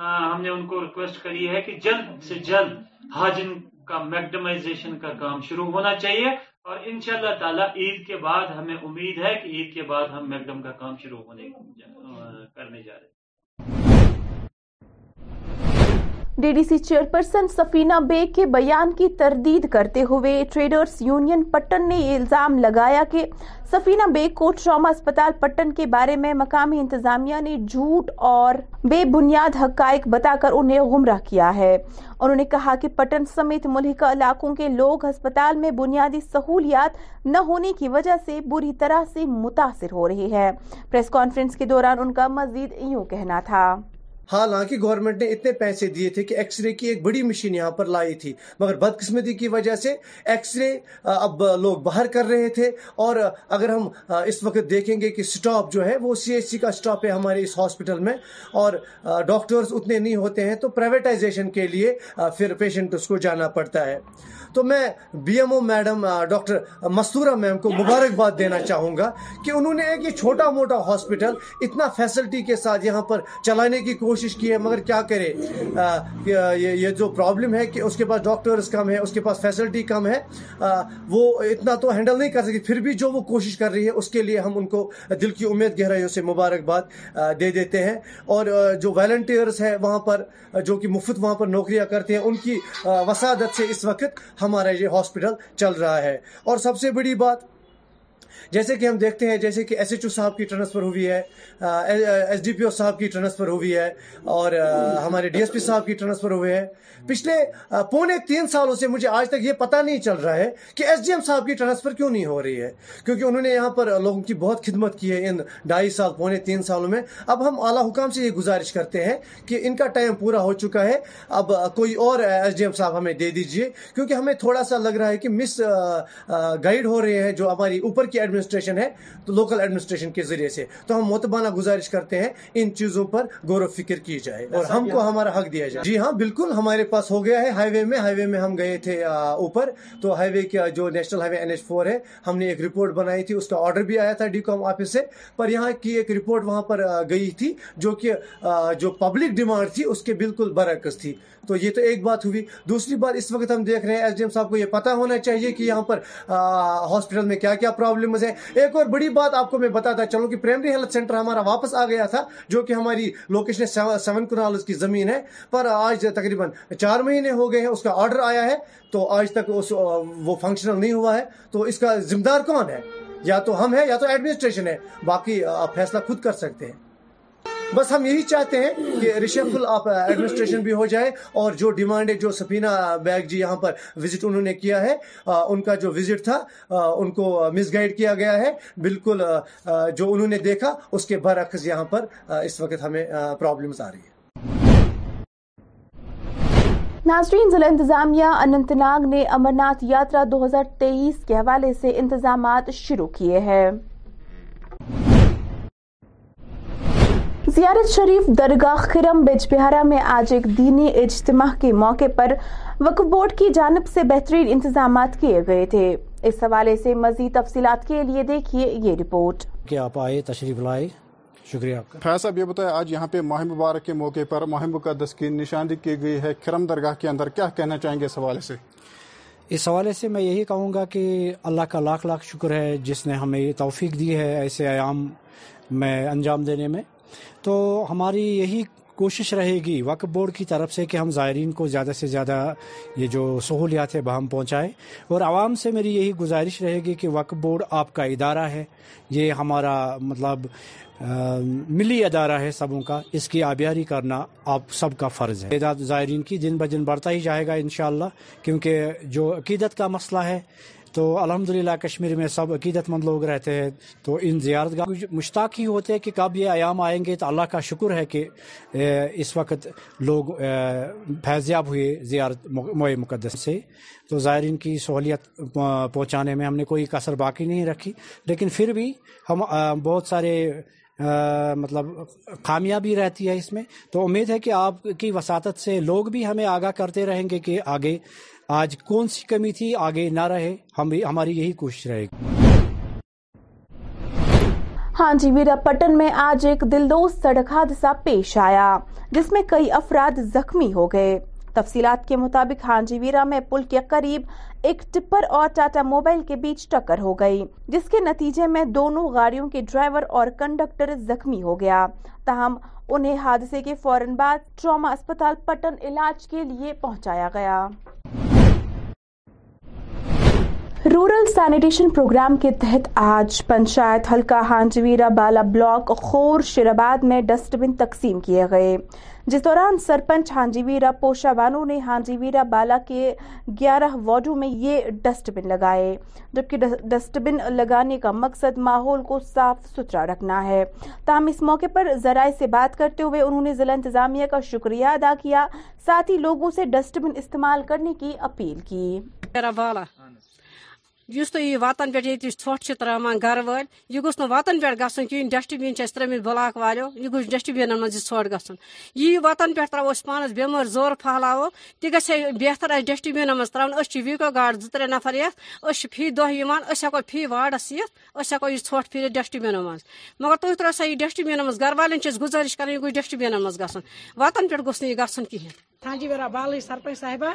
ہم نے ان کو ریکویسٹ کری ہے کہ جلد سے جلد حاجن کا میکڈمائزیشن کا کام شروع ہونا چاہیے اور انشاءاللہ اللہ تعالیٰ عید کے بعد ہمیں امید ہے کہ عید کے بعد ہم میکڈم کا کام شروع ہونے کرنے جا رہے ہیں D D C chairperson Safina Baig کے بیان کی تردید کرتے ہوئے ٹریڈرز یونین پٹن نے یہ الزام لگایا کہ سفینہ بیگ کو ٹراما اسپتال پٹن کے بارے میں مقامی انتظامیہ نے جھوٹ اور بے بنیاد حقائق بتا کر انہیں گمراہ کیا ہے انہوں نے کہا کہ پٹن سمیت ملحقہ علاقوں کے لوگ ہسپتال میں بنیادی سہولیات نہ ہونے کی وجہ سے بری طرح سے متاثر ہو رہی ہے پریس کانفرنس کے دوران ان کا مزید یوں کہنا تھا حالانکہ گورنمنٹ نے اتنے پیسے دیے تھے کہ ایکس رے کی ایک بڑی مشین یہاں پر لائی تھی مگر بدقسمتی کی وجہ سے ایکس رے اب لوگ باہر کر رہے تھے اور اگر ہم اس وقت دیکھیں گے کہ سٹاپ جو ہے وہ سی ایچ سی کا سٹاپ ہے ہمارے اس ہاسپٹل میں اور ڈاکٹرز اتنے نہیں ہوتے ہیں تو پرائیویٹائزیشن کے لیے پھر پیشنٹ اس کو جانا پڑتا ہے تو میں B M O madam doctor Mastoora ma'am کو مبارکباد دینا چاہوں گا کہ انہوں نے ایک یہ چھوٹا موٹا ہاسپٹل اتنا فیسلٹی کے ساتھ یہاں پر چلانے کی کوشش کوشش کی ہے مگر کیا کرے یہ جو پرابلم ہے کہ اس کے پاس ڈاکٹرز کم ہے اس کے پاس فیسلٹی کم ہے وہ اتنا تو ہینڈل نہیں کر سکتی پھر بھی جو وہ کوشش کر رہی ہے اس کے لیے ہم ان کو دل کی امید گہرائیوں سے مبارکباد دے دیتے ہیں اور جو والنٹیئرز ہیں وہاں پر جو کہ مفت وہاں پر نوکریاں کرتے ہیں ان کی وسادت سے اس وقت ہمارا یہ ہاسپٹل چل رہا ہے اور سب سے بڑی بات جیسے کہ ہم دیکھتے ہیں جیسے کہ ایس ایچ او صاحب کی ٹرانسفر ہوئی ہے ایس ڈی پی او صاحب کی ٹرانسفر ہوئی ہے اور ہمارے ڈی ایس پی صاحب کی ٹرانسفر پچھلے پونے تین سالوں سے مجھے آج تک یہ پتا نہیں چل رہا ہے کہ ایس ڈی ایم صاحب کی ٹرانسفر کیوں نہیں ہو رہی ہے کیونکہ انہوں نے یہاں پر لوگوں کی بہت خدمت کی ہے ان ڈائی سال پونے تین سالوں میں اب ہم اعلیٰ حکام سے یہ گزارش کرتے ہیں کہ ان کا ٹائم پورا ہو چکا ہے اب کوئی اور ایس ڈی ایم صاحب ہمیں دے دیجیے کیونکہ ہمیں تھوڑا سا لگ رہا ہے کہ مس گائیڈ ہو رہے ہیں جو ہماری اوپر کی ایڈمنٹ ایڈمنسٹریشن ہے تو لوکل ایڈمنسٹریشن کے ذریعے سے تو ہم متبانہ گزارش کرتے ہیں ان چیزوں پر غور و فکر کی جائے اور ہم کو ہمارا حق دیا جائے جی ہاں بالکل ہمارے پاس ہو گیا ہے ہائی وے میں ہائی وے میں ہم گئے تھے اوپر تو ہائی وے کا جو national highway N H four ہے ہم نے ایک رپورٹ بنائی تھی اس کا آرڈر بھی آیا تھا ڈی کام آفس سے پر یہاں کی ایک رپورٹ وہاں پر گئی تھی جو کہ جو پبلک ڈیمانڈ تھی اس کے بالکل برعکس تھی تو یہ تو ایک بات ہوئی دوسری بات اس وقت ہم دیکھ رہے ہیں ایس ڈی ایم صاحب کو یہ پتا ہونا چاہیے کہ یہاں پر ہاسپٹل میں کیا کیا پرابلمز ہے ہیں ایک اور بڑی بات آپ کو میں بتاتا چلوں کہ پرائمری ہیلتھ سینٹر ہمارا واپس آ گیا تھا جو کہ ہماری لوکیشن سیون کنال اس کی زمین ہے پر آج تقریباً چار مہینے ہو گئے ہیں اس کا آرڈر آیا ہے تو آج تک اس وہ فنکشنل نہیں ہوا ہے تو اس کا ذمہ دار کون ہے یا تو ہم ہیں یا تو ایڈمنسٹریشن ہے باقی آپ فیصلہ خود کر سکتے ہیں بس ہم یہی چاہتے ہیں کہ ریشفل آپ ایڈمنسٹریشن بھی ہو جائے اور جو ڈیمانڈ ہے جو سفینا بیگ جی یہاں پر انہوں نے کیا ہے ان کا جو وزٹ تھا ان کو مس گائڈ کیا گیا ہے بالکل جو انہوں نے دیکھا اس کے برعکس یہاں پر اس وقت ہمیں پرابلمز آ رہی ہے ناظرین ضلع انتظامیہ اننت ناگ نے امرناتھ یاترا دو ہزار تیئیس کے حوالے سے انتظامات شروع کیے ہیں زیارت شریف درگاہ خرم بج بہارا میں آج ایک دینی اجتماع کے موقع پر وقف بورڈ کی جانب سے بہترین انتظامات کیے گئے تھے اس حوالے سے مزید تفصیلات کے لیے دیکھیے یہ رپورٹ کیا گئی ہے درگاہ کے اندر کیا کہنا چاہیں گے اس حوالے سے اس حوالے سے میں یہی کہوں گا کہ اللہ کا لاکھ لاکھ شکر ہے جس نے ہمیں یہ توفیق دی ہے ایسے آیام میں انجام دینے میں تو ہماری یہی کوشش رہے گی وقف بورڈ کی طرف سے کہ ہم زائرین کو زیادہ سے زیادہ یہ جو سہولیات ہے بہم پہنچائیں اور عوام سے میری یہی گزارش رہے گی کہ وقف بورڈ آپ کا ادارہ ہے یہ ہمارا مطلب ملی ادارہ ہے سبوں کا اس کی آبیاری کرنا آپ سب کا فرض ہے زائرین کی دن بہ دن بڑھتا ہی جائے گا انشاءاللہ کیونکہ جو عقیدت کا مسئلہ ہے تو الحمد للہ کشمیر میں سب عقیدت مند لوگ رہتے ہیں تو ان زیارت گاہ مشتاق ہی ہوتے ہیں کہ کب یہ عیام آئیں گے تو اللہ کا شکر ہے کہ اس وقت لوگ فیض یاب ہوئے زیارت موئے مقدس سے تو زائرین کی سہولیت پہنچانے میں ہم نے کوئی کثر باقی نہیں رکھی لیکن پھر بھی ہم بہت سارے مطلب خامیاں بھی رہتی ہے اس میں تو امید ہے کہ آپ کی وساتت سے لوگ بھی ہمیں آگاہ کرتے رہیں گے کہ آگے آج کون سی کمی تھی آگے نہ رہے ہم ہماری یہی کوشش رہے گی ہاں جی ویرا پٹن میں آج ایک دلدوز سڑک حادثہ پیش آیا جس میں کئی افراد زخمی ہو گئے تفصیلات کے مطابق ہاں جی، ویرا میں پل کے قریب ایک ٹپر اور ٹاٹا موبائل کے بیچ ٹکر ہو گئی جس کے نتیجے میں دونوں گاڑیوں کے ڈرائیور اور کنڈکٹر زخمی ہو گیا تاہم انہیں حادثے کے فوراً بعد ٹراما اسپتال پٹن علاج کے لیے پہنچایا گیا رورل سینیٹیشن پروگرام کے تحت آج پنچایت ہلکا ہانجویرہ بالا بلاک خور شیرآباد میں ڈسٹ بن تقسیم کیے گئے جس دوران سرپنچ ہانجیویرہ پوشا بانو نے ہانجیویرہ بالا کے گیارہ وارڈوں میں یہ ڈسٹ بن لگائے جبکہ ڈسٹ بن لگانے کا مقصد ماحول کو صاف ستھرا رکھنا ہے تاہم اس موقع پر ذرائع سے بات کرتے ہوئے انہوں نے ضلع انتظامیہ کا شکریہ ادا کیا ساتھ ہی لوگوں سے ڈسٹ بن استعمال کرنے کی اپیل کی اس تھی وتنٹ تراوان گھر ولس نو وتن پہ گھنٹ ڈشٹبین ترت بلاک والی گوس ڈسٹ بین منٹ گھن وت ترویس پانس بم زور پہلو تھی گیے بہتر اتنا ڈشبین تراؤنسی ویکو گاڑ زرے نفرے پھی دہی ہی واڑس یت ہشٹبینو من مگر تر ترویسا یہ ڈسٹ بینوں گھر والن گزاری کر گوس ڈسٹ بن من گھن ویرا گوسن کھینچا صاحبہ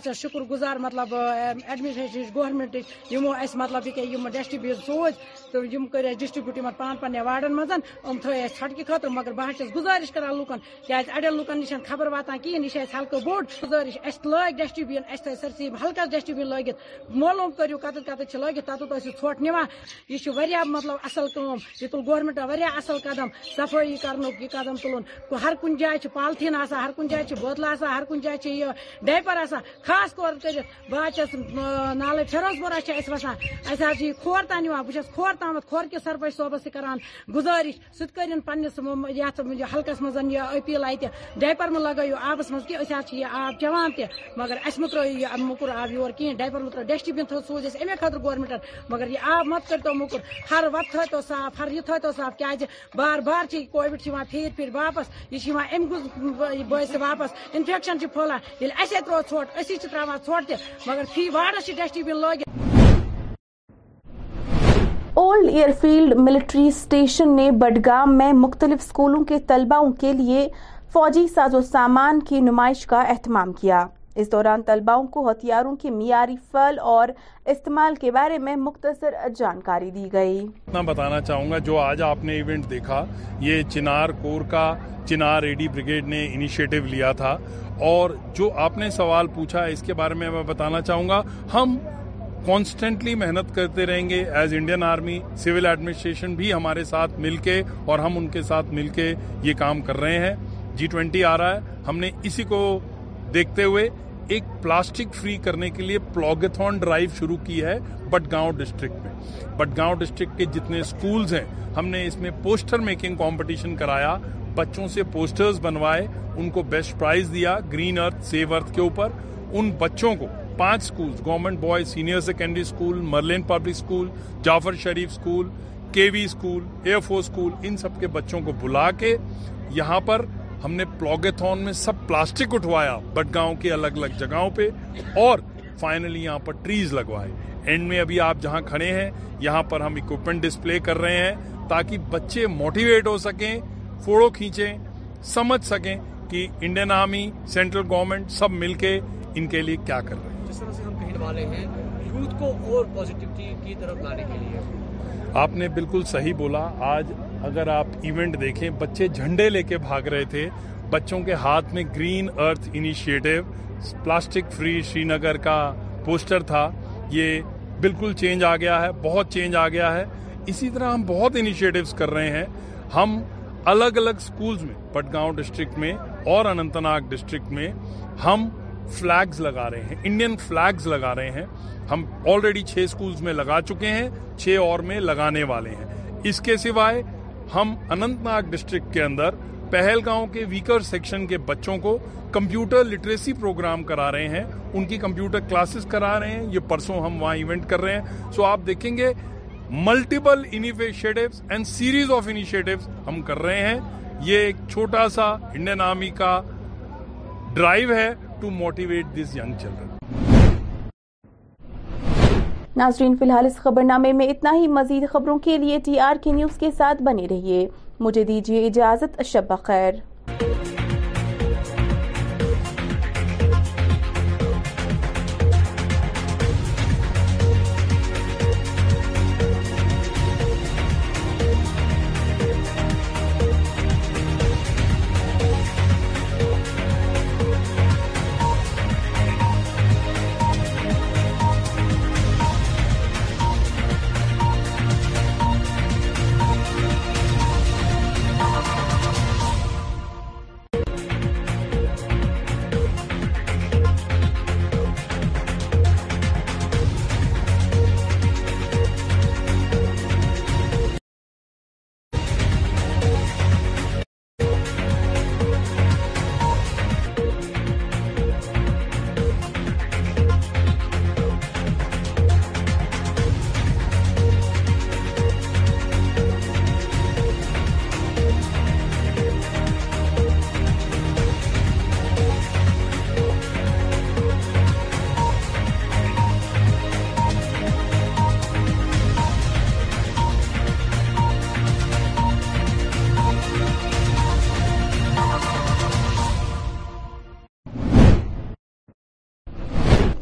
بس اچھا، شکر گزار مطلب ایڈمنسٹریشن یِمو اَسہِ مطلب یہ ڈسٹ بین سم کر ڈسٹرب انہیں پانی پنار تیس چھٹکہ خطرہ مگر بہت گزارش کر لیکن لکن خبر واتان واتا کھینچو بوڑ لٲگِتھ مولوٗم ڈسٹ کَتٮ۪تھ کَتٮ۪تھ چھِ ڈسٹ بین ٲسِو ژھۄٹھ نِوان لگت چھُ یہ مطلب اصل یہِ یہ تل واریاہ اصل قدم کرنُک یہِ قدم تلن ہر جایہِ چھِ پالتھیٖن آسان ہر ہر بوتل جایہِ چھِ یہِ ڈایپر آسان خاص طور کٔرِتھ بہٕ حظ چھَس نالے فروزپورہ اہس وسان اچھا یہ کور تان بس کور تام کور کس سرپنچ سُہ تہِ کٔرِنۍ سرن یَتھ حلقَس منٛز یہِ أپیٖل اَتہِ ڈایپَر مہٕ لَگٲیِو آبَس منٛز کہِ أسۍ حظ چھِ یہِ آب چٮ۪وان تہِ مگر اَسہِ مہٕ ترٛٲیِو یہِ موٚکُر آب یور کِہیٖنۍ ڈایپَر مہٕ ترٛٲیِو کھین تھٲو سوٗز اَسہِ اَمے خٲطرٕ سن مگر یہِ آب مت کٔرۍتو موٚکُر ہر وَتہٕ تھٲیتو صاف ہر یہِ تھٲیتو صاف کیٛازِ بار بار چھِ چھِ چھِ کووِڈ یِوان یِوان واپَس یہِ اَمہِ کووڈ واپَس اِنفٮ۪کشَن چھِ پھٔہلان ییٚلہِ اَسے ترٛوو ژھۄٹھ أسی old airfield military station نے بڈگام میں مختلف اسکولوں کے طلباؤں کے لیے فوجی ساز و سامان کی نمائش کا اہتمام کیا اس دوران طلباؤں کو ہتھیاروں کے معیاری فل اور استعمال کے بارے میں مختصر جانکاری دی گئی میں بتانا چاہوں گا جو آج آپ نے ایونٹ دیکھا یہ چنار چنار کور کا ایڈی بریگیڈ نے انیشیٹو لیا تھا اور جو آپ نے سوال پوچھا اس کے بارے میں میں بتانا چاہوں گا ہم کانسٹنٹلی محنت کرتے رہیں گے as Indian army civil administration بھی ہمارے ساتھ مل کے اور ہم ان کے ساتھ مل کے یہ کام کر رہے ہیں جی ٹوینٹی آ رہا ہے ہم نے اسی کو دیکھتے ہوئے ایک پلاسٹک فری کرنے کے لیے پلوگتھون ڈرائیو شروع کی ہے بٹ گاؤں ڈسٹرکٹ میں بٹ گاؤں ڈسٹرکٹ کے جتنے سکولز ہیں ہم نے اس میں پوسٹر میکنگ کمپٹیشن کرایا بچوں سے پوسٹرز بنوائے ان کو بیسٹ پرائز دیا گرین ارتھ سیو ارتھ کے اوپر ان بچوں کو پانچ schools government boys senior secondary school Merlin public school Jafar Sharif school K V school air force school ان سب کے بچوں کو بلا کے یہاں پر ہم نے پلوگیتھون میں سب پلاسٹک اٹھوایا بٹ گاؤں کے الگ الگ جگہوں پہ اور فائنلی یہاں پر ٹریز لگوائے اینڈ میں ابھی آپ جہاں کھڑے ہیں یہاں پر ہم اکوپمنٹ ڈسپلے کر رہے ہیں تاکہ بچے موٹیویٹ ہو سکیں فوڑو کھینچیں سمجھ سکیں کہ انڈین آرمی سینٹرل گورنمنٹ سب مل کے ان کے لیے کیا کر رہے ہیں جس طرح سے ہم کہنے والے ہیں یوتھ کو اور پوزیٹیوٹی کی طرف لانے کے لیے آپ نے بالکل صحیح بولا آج اگر آپ ایونٹ دیکھیں بچے جھنڈے لے کے بھاگ رہے تھے بچوں کے ہاتھ میں green earth initiative plastic free Srinagar کا پوسٹر تھا یہ بالکل چینج آ گیا ہے بہت چینج آ گیا ہے اسی طرح ہم بہت انیشیٹوز کر رہے ہیں ہم الگ الگ سکولز میں پٹگاؤں ڈسٹرکٹ میں اور انت ناگ ڈسٹرکٹ میں ہم فلیگز لگا رہے ہیں انڈین فلیگز لگا رہے ہیں ہم آلریڈی چھ سکولز میں لگا چکے ہیں چھ اور میں لگانے والے ہیں اس کے سوائے ہم انت ناگ ڈسٹرکٹ کے اندر پہل گاؤں کے ویکر سیکشن کے بچوں کو کمپیوٹر لٹریسی پروگرام کرا رہے ہیں ان کی کمپیوٹر کلاسز کرا رہے ہیں یہ پرسوں ہم وہاں ایونٹ کر رہے ہیں سو آپ دیکھیں گے multiple initiative and series of initiatives ہم کر رہے ہیں یہ ایک چھوٹا سا انڈین آرمی کا ڈرائیو ہے to motivate this young children ناظرین فی الحال اس خبر نامے میں اتنا ہی مزید خبروں کے لیے ٹی آر کے نیوز کے ساتھ بنے رہیے مجھے دیجیے اجازت شب بخیر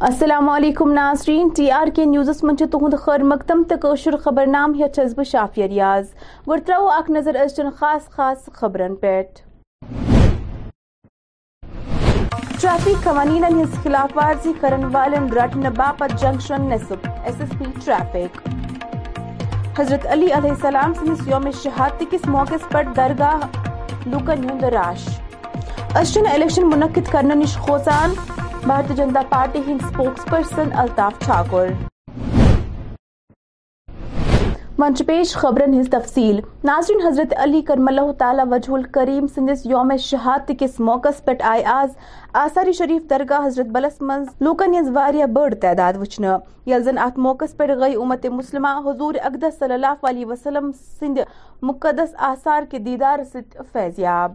السلام علیکم ناظرین ٹی آر کے نیوزس منچ خیر مقدم توشر خبر نام ہس شافیہ ریاض ترو اخ نظر خاص خاص خبرن پہ ٹریفک قوانین ہز خلاف ورزی کرن والن رٹن باپت جنکشن نصب ایس ایس پی ٹریفک حضرت علی علیہ السلام سندس یوم شہادت کس موقع پر درگاہ لکن ہند راش الیکشن منعقد کرنے نش خوزان بھارتی جنتا پارٹی ہند سپوکس پرسن الطاف ٹھاکر ناظرین حضرت علی کرم اللہ تعالی وجہ الکریم سندس یوم شہادت کس موقع پہ آئے آز آثاری شریف درگاہ حضرت بلس من لوکن بڑ تعداد وچن موقع پہ گئی امت مسلمہ حضور اقدس صلی اللہ علیہ وسلم سند مقدس آثار کے دیدار ست فیضیاب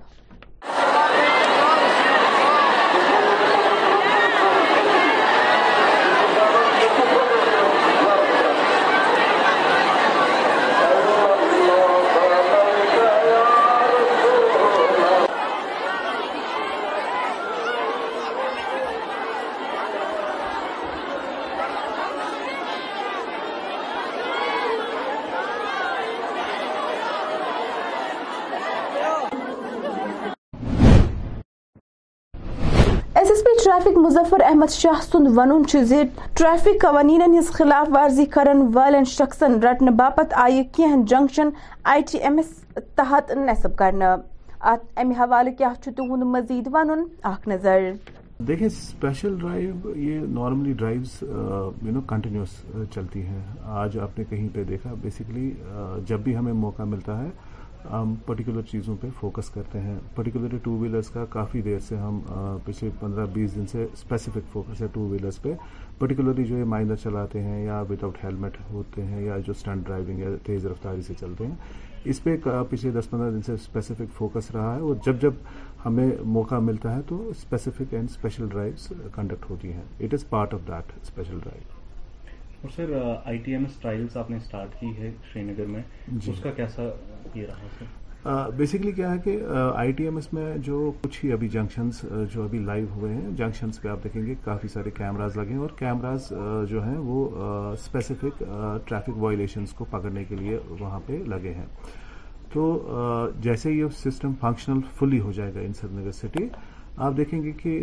مظفر احمد شاہ سند ون ٹریفک قوانین ہز خلاف ورزی کرن والن شخصن رٹنے باپت آئی کی junction I T M S تحت نصب کرنا ات امہ حوالہ کیا تہد مزید ون اخ نظر دیکھیں اسپیشل ڈرائیو یہ normally drives you know continuous چلتی ہیں آج آپ نے کہیں پہ دیکھا بیسکلی جب بھی ہمیں موقع ملتا ہے ہم پرٹیکولر چیزوں پہ فوکس کرتے ہیں پرٹیکولرلی ٹو ویلرس کا کافی دیر سے ہم پچھلے پندرہ بیس دن سے اسپیسیفک فوکس ہے ٹو ویلرس پہ پرٹیکولرلی جو یہ مائنر چلاتے ہیں یا وداؤٹ ہیلمٹ ہوتے ہیں یا جو اسٹنٹ ڈرائیونگ یا تیز رفتاری سے چلتے ہیں اس پہ پچھلے دس پندرہ دن سے اسپیسیفک فوکس رہا ہے اور جب جب ہمیں موقع ملتا ہے تو specific and special drives conduct ہوتی ہیں it is part of that special drive اور sir I T M S trials آپ نے اسٹارٹ کی ہے شری نگر میں جی۔ اس کا کیسا یہ رہا سر بیسکلی کیا ہے کہ آئی ٹی ایم ایس میں جو کچھ ہی ابھی جنکشنس جو ابھی لائیو ہوئے ہیں جنکشنس پہ آپ دیکھیں گے کافی سارے کیمراز لگے ہیں اور کیمراز جو ہیں وہ اسپیسیفک ٹریفک وائلیشنس کو پکڑنے کے لیے وہاں پہ لگے ہیں تو جیسے یہ سسٹم فنکشنل فلی ہو جائے گا ان سری نگر سٹی آپ دیکھیں گے کہ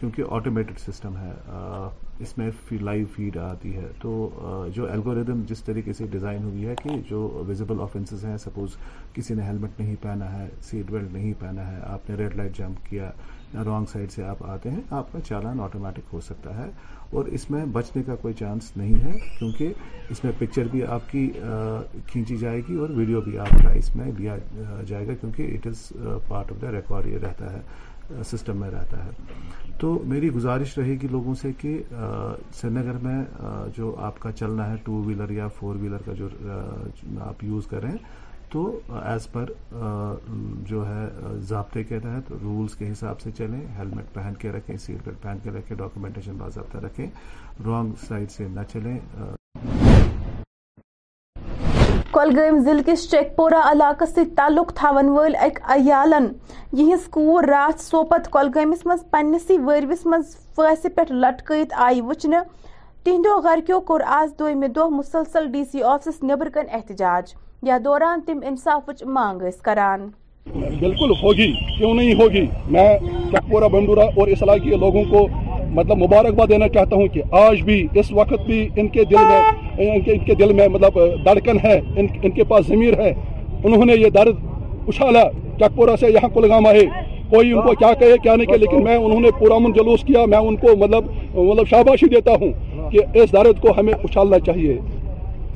کیونکہ آٹومیٹڈ سسٹم ہے اس میں لائیو فیڈ آتی ہے تو جو الگوریدم جس طریقے سے ڈیزائن ہوئی ہے کہ جو ویزیبل آفینسز ہیں سپوز کسی نے ہیلمٹ نہیں پہنا ہے سیٹ بیلٹ نہیں پہنا ہے آپ نے ریڈ لائٹ جمپ کیا رانگ سائڈ سے آپ آتے ہیں آپ کا چالان آٹومیٹک ہو سکتا ہے اور اس میں بچنے کا کوئی چانس نہیں ہے کیونکہ اس میں پکچر بھی آپ کی کھینچی جائے گی اور ویڈیو بھی آپ کا اس میں لیا جائے گا کیونکہ it is part of the record یہ رہتا ہے سسٹم میں رہتا ہے تو میری گزارش رہے گی لوگوں سے کہ سری نگر میں جو آپ کا چلنا ہے ٹو ویلر یا فور ویلر کا جو آپ یوز کریں تو ایز پر جو ہے ضابطے کے تحت رولز کے حساب سے چلیں ہیلمٹ پہن کے رکھیں سیٹ بیلٹ پہن کے رکھیں ڈاکومنٹیشن باضابطہ رکھیں رانگ سائڈ سے نہ چلیں کلگیم زل کس چیک پورہ علاقہ سے تعلق تھا ونوال ایک عیالن یہی سکور رات سوپت کلگیم اس مز پنیسی ویروی اس مز فیسی پیٹ لٹکیت آئی وچنے تینڈو غرکیوں کور آز دوئی میں دو مسلسل ڈی سی آفسس نبرکن احتجاج یا دوران تیم انصاف مانگ اس کران بالکل ہوگی کیوں نہیں ہوگی میں چکپورہ بنڈورا اور اس علاقے کے لوگوں کو مطلب مبارکباد دینا چاہتا ہوں کہ آج بھی اس وقت بھی ان کے دل میں ان کے ان کے دل میں مطلب دڑکن ہے ان ان کے پاس ضمیر ہے انہوں نے یہ درد اچھالا چکپورہ سے یہاں کلگام آئے کوئی ان کو کیا کہے کیا نہیں کہے لیکن میں انہوں نے پورا من جلوس کیا میں ان کو مطلب مطلب شاباشی دیتا ہوں کہ اس درد کو ہمیں اچھالنا چاہیے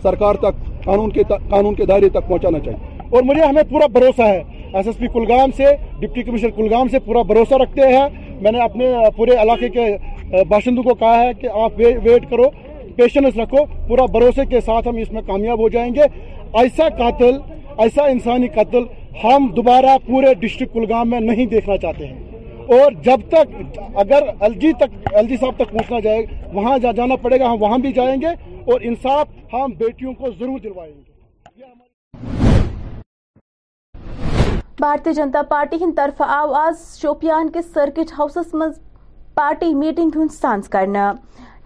سرکار تک قانون کے قانون کے دائرے تک پہنچانا چاہیے اور مجھے ہمیں پورا بھروسہ ہے ایس ایس پی کلگام سے ڈپٹی کمشنر کلگام سے پورا بھروسہ رکھتے ہیں میں نے اپنے پورے علاقے کے باشندوں کو کہا ہے کہ آپ ویٹ کرو پیشنس رکھو پورا بھروسے کے ساتھ ہم اس میں کامیاب ہو جائیں گے ایسا قاتل ایسا انسانی قتل ہم دوبارہ پورے ڈسٹرکٹ کلگام میں نہیں دیکھنا چاہتے ہیں اور جب تک اگر ایل جی تک ایل جی صاحب تک پہنچنا جائے وہاں جا جانا پڑے گا ہم وہاں بھی جائیں گے اور انصاف ہم بیٹیوں کو ضرور دلوائیں گے بھارتی جنتا پارٹی ہند طرف آو آز شوپیان کس سرکٹ ہاؤسس مز پارٹی میٹنگ ہند سانس کرنا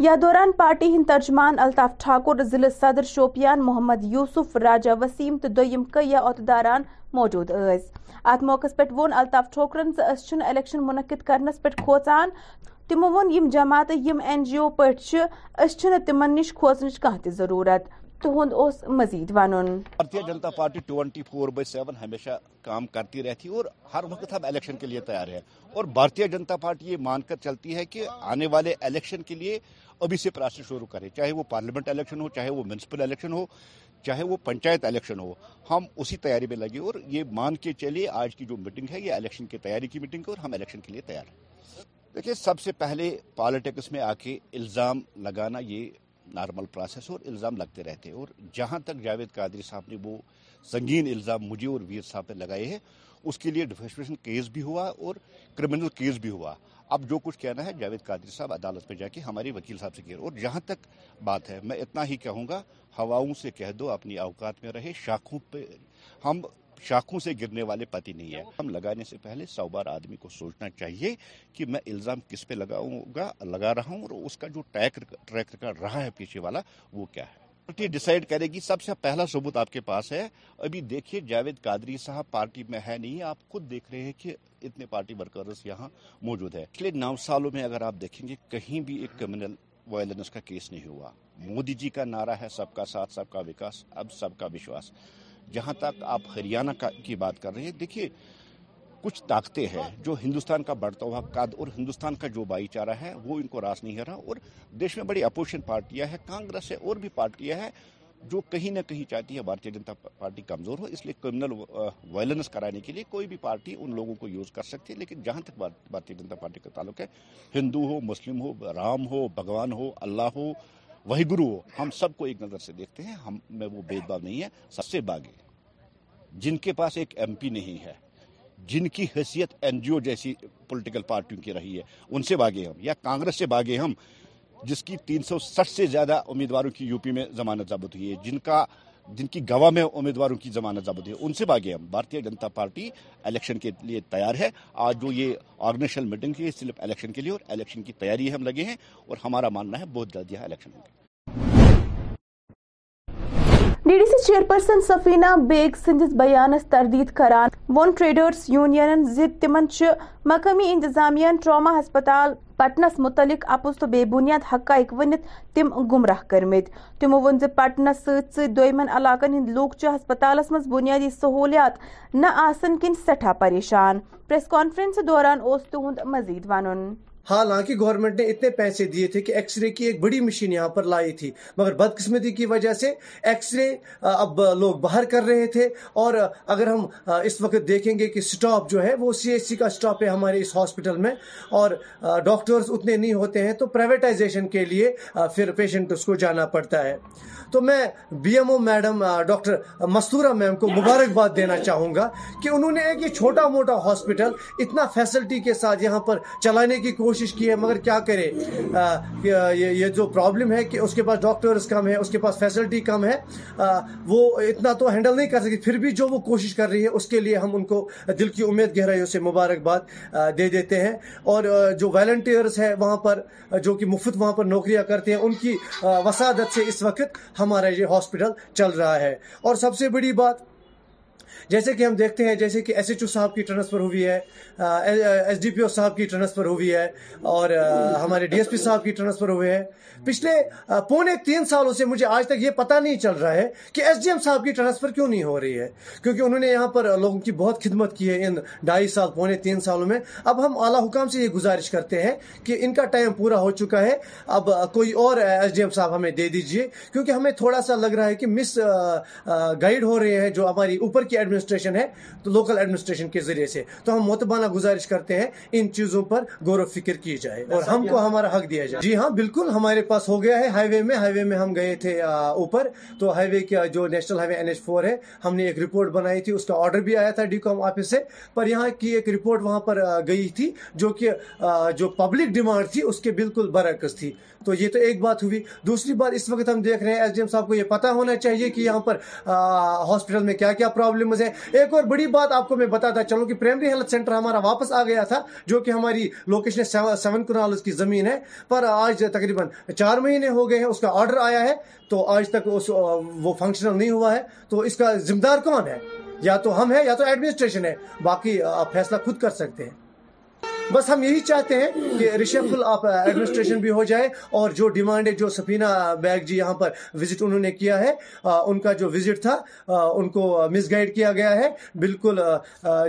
یا دوران پارٹی ہند ترجمان الطاف ٹھاکر ضلع صدر شوپیان محمد یوسف راجہ وسیم تو دویم کئی عہدیداران موجود ات موقع وون الطاف ٹھوکرن زن الیکشن منعقد کرنس پہ کھوچان تمو یم جماعت یم این جی او پہ تمن نش کھوچنچ كہن ضرورت اس مزید Bharatiya Janata Party twenty four by seven ہمیشہ کام کرتی رہتی اور ہر وقت ہم الیکشن کے لیے تیار ہے اور بھارتی جنتا پارٹی یہ مان کر چلتی ہے کہ آنے والے الیکشن کے لیے ابھی سے پروسیس شروع کرے چاہے وہ پارلیمنٹ الیکشن ہو چاہے وہ میونسپل الیکشن ہو چاہے وہ پنچایت الیکشن ہو ہم اسی تیاری میں لگے اور یہ مان کے چلیے آج کی جو میٹنگ ہے یہ الیکشن کی تیاری کی میٹنگ ہے اور ہم الیکشن کے لیے تیار ہیں دیکھیے سب سے پہلے پالیٹکس میں آ کے الزام لگانا یہ نارمل پروسیس اور الزام لگتے رہتے اور جہاں تک جاوید قادری صاحب نے وہ سنگین الزام مجھے اور ویر صاحب پہ لگائے ہیں اس کے لیے ڈیفیسپریشن کیس بھی ہوا اور کرمنل کیس بھی ہوا اب جو کچھ کہنا ہے جاوید قادری صاحب عدالت میں جا کے ہماری وکیل صاحب سے کہہ اور جہاں تک بات ہے میں اتنا ہی کہوں گا ہواؤں سے کہہ دو اپنی اوقات میں رہے شاخوں پہ ہم سے گرنے والے پتی نہیں ہے ہم لگانے سے پہلے سو بار آدمی کو سوچنا چاہیے کہ میں الزام کس پہ لگاؤں گا لگا رہا ہوں اور اس کا جو رہا ہے پیچھے والا وہ کیا ہے پارٹی ڈیسائیڈ کرے گی سب سے پہلا ثبوت آپ کے پاس ہے ابھی دیکھیے جاوید قادری صاحب پارٹی میں ہے نہیں آپ خود دیکھ رہے ہیں کہ اتنے پارٹی ورکرز یہاں موجود ہے پچھلے نو سالوں میں اگر آپ دیکھیں گے کہیں بھی ایک کریمنل وائلنس کا کیس نہیں ہوا مودی جی کا نعرہ ہے سب کا ساتھ سب کا وکاس اب سب کا وشواس جہاں تک آپ ہریانہ کی بات کر رہے ہیں دیکھیے کچھ طاقتیں ہیں جو ہندوستان کا بڑھتا ہوا قد اور ہندوستان کا جو بھائی چارہ ہے وہ ان کو راس نہیں ہے رہا اور دیش میں بڑی اپوزیشن پارٹیاں ہیں ہے اور بھی پارٹیاں ہیں جو کہیں نہ کہیں چاہتی ہے بھارتیہ جنتا پارٹی کمزور ہو اس لیے کرمنل وائلنس کرانے کے لیے کوئی بھی پارٹی ان لوگوں کو یوز کر سکتی ہے لیکن جہاں تک بھارتیہ جنتا پارٹی کا تعلق ہے ہندو ہو مسلم ہو رام ہو بھگوان ہو اللہ ہو وہی گرو ہم سب کو ایک نظر سے دیکھتے ہیں ہم میں وہ نہیں ہے سب سے باغے جن کے پاس ایک ایم پی نہیں ہے جن کی حیثیت این جی او جیسی پولیٹیکل پارٹیوں کی رہی ہے ان سے باغے ہم یا کانگریس سے باغے ہم جس کی تین سو سٹھ سے زیادہ امیدواروں کی یو پی میں زمانت ضابط ہوئی ہے جن کا جن کی گواہ میں امیدواروں کی ضمانت ضابط ہے ان سے بھاگے ہم بھارتیہ جنتا پارٹی الیکشن کے لیے تیار ہے آج جو یہ آرگنیشنل میٹنگ ہے صرف الیکشن کے لیے اور الیکشن کی تیاری ہم لگے ہیں اور ہمارا ماننا ہے بہت جلد یہاں الیکشن ہوں گے D D C chairperson Safina Baig سندس بیانس تردید کران وون ٹریڈرز یونین زد تمن مقامی انتظامیہ ٹراما ہسپتال پٹنس متعلق آپز تو بے بنیاد حقائق ورنت تم گمراہ کرمت تمو پٹنس ست دویمن علاقن ہند لسپتالس من بنیادی سہولیات نا کن سٹھا پریشان پریس کانفرنس دوران اوس تہد مزید ون حالانکہ گورنمنٹ نے اتنے پیسے دیے تھے کہ ایکس رے کی ایک بڑی مشین یہاں پر لائی تھی مگر بدقسمتی کی وجہ سے ایکس رے اب لوگ باہر کر رہے تھے اور اگر ہم اس وقت دیکھیں گے کہ سٹاپ جو ہے وہ سی ایس سی کا سٹاپ ہے ہمارے اس ہاسپٹل میں اور ڈاکٹرز اتنے نہیں ہوتے ہیں تو پرائیویٹائزیشن کے لیے پھر پیشنٹ اس کو جانا پڑتا ہے تو میں B M O madam doctor Mastoora ma'am کو مبارکباد دینا چاہوں گا کہ انہوں نے ایک یہ چھوٹا موٹا ہاسپٹل اتنا فیسلٹی کے ساتھ یہاں پر چلانے کی کوشش کوشش کی ہے مگر کیا کرے یہ جو پرابلم ہے کہ اس کے پاس ڈاکٹرز کم ہے اس کے پاس فیسلٹی کم ہے وہ اتنا تو ہینڈل نہیں کر سکتی پھر بھی جو وہ کوشش کر رہی ہے اس کے لیے ہم ان کو دل کی امید گہرائیوں سے مبارکباد دے دیتے ہیں اور جو ویلنٹیئرز ہیں وہاں پر جو کہ مفت وہاں پر نوکریاں کرتے ہیں ان کی وسادت سے اس وقت ہمارا یہ ہاسپٹل چل رہا ہے اور سب سے بڑی بات جیسے کہ ہم دیکھتے ہیں جیسے کہ ایس ایچ او صاحب کی transfer S D P O صاحب کی ٹرانسفر ہوئی ہے اور ہمارے ڈی ایس پی صاحب کی ٹرانسفر پچھلے پونے تین سالوں سے مجھے آج تک یہ پتا نہیں چل رہا ہے کہ ایس ڈی ایم صاحب کی ٹرانسفر کیوں نہیں ہو رہی ہے کیونکہ انہوں نے یہاں پر لوگوں کی بہت خدمت کی ہے ان ڈائی سال پونے تین سالوں میں اب ہم اعلیٰ حکام سے یہ گزارش کرتے ہیں کہ ان کا ٹائم پورا ہو چکا ہے اب کوئی اور ایس ڈی ایم صاحب ہمیں دے دیجیے کیونکہ ہمیں تھوڑا سا لگ رہا ہے کہ مس گائیڈ ہو رہے ہیں جو ہماری اوپر کی ایڈمنٹ ایڈمنسٹریشن ہے تو لوکل ایڈمنسٹریشن کے ذریعے سے تو ہم متبانہ گزارش کرتے ہیں ان چیزوں پر غور و فکر کی جائے اور ہم کو ہمارا حق دیا جائے جی ہاں بالکل ہمارے پاس ہو گیا ہے ہائی وے میں ہائی وے میں ہم گئے تھے اوپر تو ہائی وے کا جو national highway N H four ہے ہم نے ایک رپورٹ بنائی تھی اس کا آرڈر بھی آیا تھا ڈی کام آفس سے پر یہاں کی ایک رپورٹ وہاں پر گئی تھی جو کہ جو پبلک ڈیمانڈ تھی اس کے بالکل برعکس تھی تو یہ تو ایک بات ہوئی دوسری بات اس وقت ہم دیکھ رہے ہیں ایس ڈی ایم صاحب کو یہ پتہ ہونا چاہیے کہ یہاں پر ہاسپٹل میں کیا کیا پرابلمز ہیں ایک اور بڑی بات آپ کو میں بتاتا چلوں کہ پرائمری ہیلتھ سینٹر ہمارا واپس آ گیا تھا جو کہ ہماری لوکیشن سیون کنال کی زمین ہے پر آج تقریباً چار مہینے ہو گئے ہیں اس کا آرڈر آیا ہے تو آج تک وہ فنکشنل نہیں ہوا ہے تو اس کا ذمہ دار کون ہے یا تو ہم ہے یا تو ایڈمنسٹریشن ہے باقی آپ فیصلہ خود کر سکتے ہیں بس ہم یہی چاہتے ہیں کہ آپ ایڈمنسٹریشن بھی ہو جائے اور جو ڈیمانڈ ہے جو سفینہ بیگ جی یہاں پر انہوں نے کیا ہے ان کا جو وزٹ تھا ان کو مس گائڈ کیا گیا ہے بالکل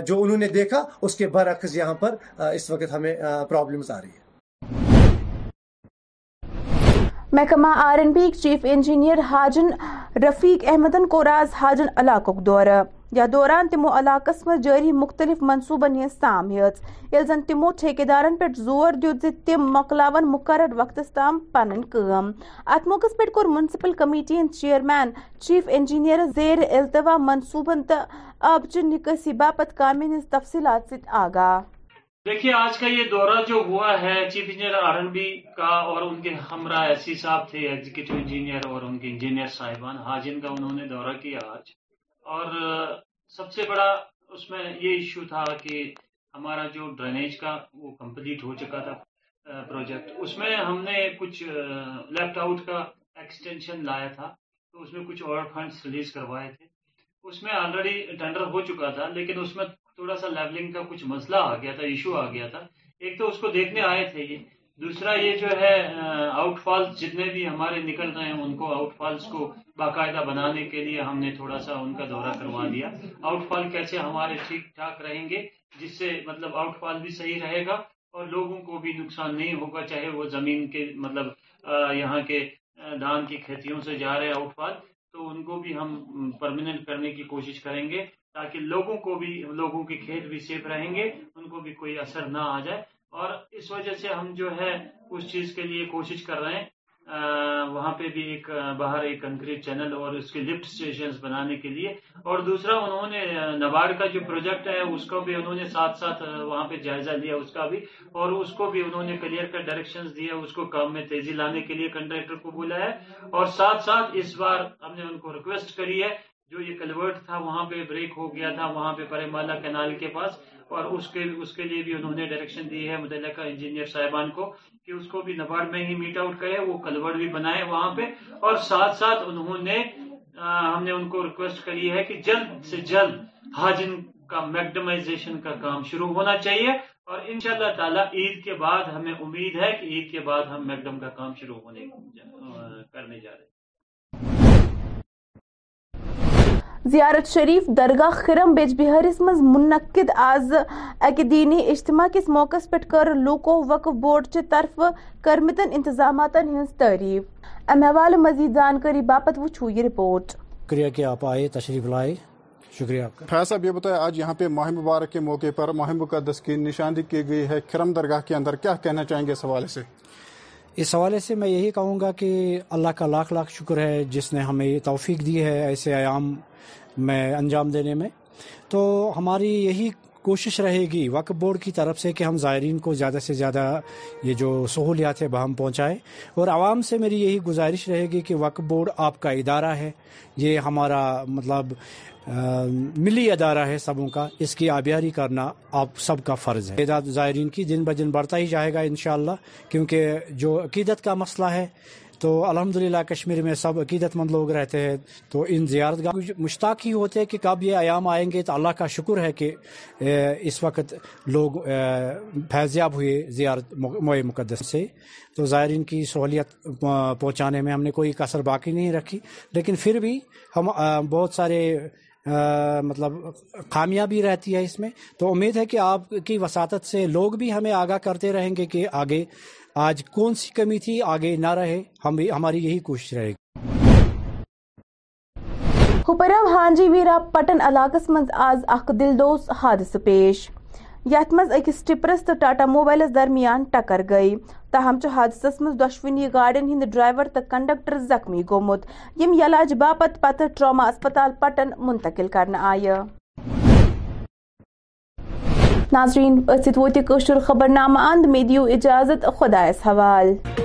جو انہوں نے دیکھا اس کے برعکس یہاں پر اس وقت ہمیں پرابلمز آ رہی محکمہ R and chief engineer Hajan رفیق احمدن کو راز حاجن علاقوں دورہ یا دوران تمو علاقس من جاری مختلف منصوبن ہن سام ہز یل زن تمو ٹھیکے دارن پہ زور دیت تم مکلاون مقرر وقت تام پن کم ات موقع پہ کور منسپل کمیٹی ہند چیئرمین چیف انجینئر زیر التوا منصوبن تو آب چ نکسی باپت کامین ہز تفصیلات ست آگاہ دیکھیے آج کا یہ دورہ جو ہوا ہے chief engineer R N B کا اور ان کے ہمراہ ایسی صاحب تھے ایگزیکٹو انجینئر اور ان کے انجینئر صاحبان حاجن کا انہوں نے دورہ کیا آج اور سب سے بڑا اس میں یہ ایشو تھا کہ ہمارا جو ڈرینیج کا وہ کمپلیٹ ہو چکا تھا پروجیکٹ اس میں ہم نے کچھ لیپٹ آؤٹ کا ایکسٹینشن لایا تھا تو اس میں کچھ اور فنڈس ریلیز کروائے تھے اس میں آلریڈی ٹینڈر ہو چکا تھا لیکن اس میں تھوڑا سا لیولنگ کا کچھ مسئلہ آ گیا تھا ایشو آ گیا تھا ایک تو اس کو دیکھنے آئے تھے یہ دوسرا یہ جو ہے آؤٹ فالس جتنے بھی ہمارے نکل رہے ہیں ان کو آؤٹ فالس کو باقاعدہ بنانے کے لیے ہم نے تھوڑا سا ان کا دورہ کروا دیا آؤٹ فال کیسے ہمارے ٹھیک ٹھاک رہیں گے جس سے مطلب آؤٹ فال بھی صحیح رہے گا اور لوگوں کو بھی نقصان نہیں ہوگا چاہے وہ زمین کے مطلب یہاں کے دھان کی کھیتیوں سے جا رہے آؤٹ فال تو ان کو بھی ہم پرمانٹ کرنے کی کوشش کریں گے تاکہ لوگوں کو بھی لوگوں کے کھیت بھی سیف رہیں گے ان کو بھی کوئی اثر نہ آ جائے اور اس وجہ سے ہم جو ہے اس چیز کے لیے کوشش کر رہے ہیں وہاں پہ بھی ایک باہر ایک کنکریٹ چینل اور اس کے لفٹ اسٹیشن بنانے کے لیے اور دوسرا انہوں نے نبارڈ کا جو پروجیکٹ ہے اس کو بھی انہوں نے ساتھ ساتھ وہاں پہ جائزہ لیا اس کا بھی اور اس کو بھی انہوں نے کلیئر کٹ ڈائریکشن دیا اس کو کام میں تیزی لانے کے لیے کنٹریکٹر کو بولا ہے اور ساتھ ساتھ اس بار ہم نے ان کو ریکویسٹ کری ہے جو یہ کلورٹ تھا وہاں پہ بریک ہو گیا تھا وہاں پہ پریمالا کینال کے پاس اور اس کے اس کے لیے بھی انہوں نے ڈائریکشن دی ہے متعلقہ کا انجینئر صاحبان کو کہ اس کو بھی نبارڈ میں ہی میٹ آؤٹ کرے وہ کلوڑ بھی بنائے وہاں پہ اور ساتھ ساتھ انہوں نے ہم نے ان کو ریکویسٹ کری ہے کہ جلد سے جلد حاجن کا میکڈمائزیشن کا کام شروع ہونا چاہیے اور ان شاء اللہ تعالیٰ عید کے بعد ہمیں امید ہے کہ عید کے بعد ہم میکڈم کا کام شروع ہونے کرنے جا رہے ہیں زیارت شریف درگاہ خرم بیج بہار مز منعقد اکہ دینی اجتماع کس موقع پہ کر لوکو وقف بورڈ چہ طرف کرمتن انتظامات تعریف حوالہ مزید جانکاری باپت وچھو یہ رپورٹ تشریف لائے شکریہ آج یہاں پہ ماہ مبارک کے موقع پر ماہ مقدس کی نشاندہی کی گئی ہے درگاہ کے اندر کیا کہنا چاہیں گے اس حوالے سے اس حوالے سے میں یہی کہوں گا کہ اللہ کا لاکھ لاکھ شکر ہے جس نے ہمیں یہ توفیق دی ہے ایسے عیام میں انجام دینے میں تو ہماری یہی کوشش رہے گی وقف بورڈ کی طرف سے کہ ہم زائرین کو زیادہ سے زیادہ یہ جو سہولیات ہے بہم پہنچائے اور عوام سے میری یہی گزارش رہے گی کہ وقف بورڈ آپ کا ادارہ ہے یہ ہمارا مطلب ملی ادارہ ہے سبوں کا اس کی آبیاری کرنا آپ سب کا فرض ہے تعداد زائرین کی دن بہ دن بڑھتا ہی جائے گا انشاءاللہ کیونکہ جو عقیدت کا مسئلہ ہے تو الحمدللہ کشمیر میں سب عقیدت مند لوگ رہتے ہیں تو ان زیارت گاہ مشتاق ہی ہوتے ہیں کہ کب یہ ایام آئیں گے تو اللہ کا شکر ہے کہ اس وقت لوگ فیضیاب ہوئے زیارت موئے مقدس سے تو زائرین کی سہولیت پہنچانے میں ہم نے کوئی کثر باقی نہیں رکھی لیکن پھر بھی ہم بہت سارے مطلب کامیابی بھی رہتی ہے اس میں تو امید ہے کہ آپ کی وساطت سے لوگ بھی ہمیں آگاہ کرتے رہیں گے کہ آگے آج کون سی کمی تھی آگے نہ رہے ہم بھی ہماری یہی کوشش رہے گی ہانجی ویرا پٹن علاق آز اخ دلدوس حادثہ پیش یتھ مز منسٹرس تو ٹاٹا موبائلس درمیان ٹکر گئی تاہمچ حادثہ من دشونی گاڑین ڈرائیور تو کنڈکٹر زخمی گومت یلاج باپ پتہ ٹراما اسپتال پٹن منتقل كرنے آئہر خبر نامہ اند می دیو اجازت خدائس حوالہ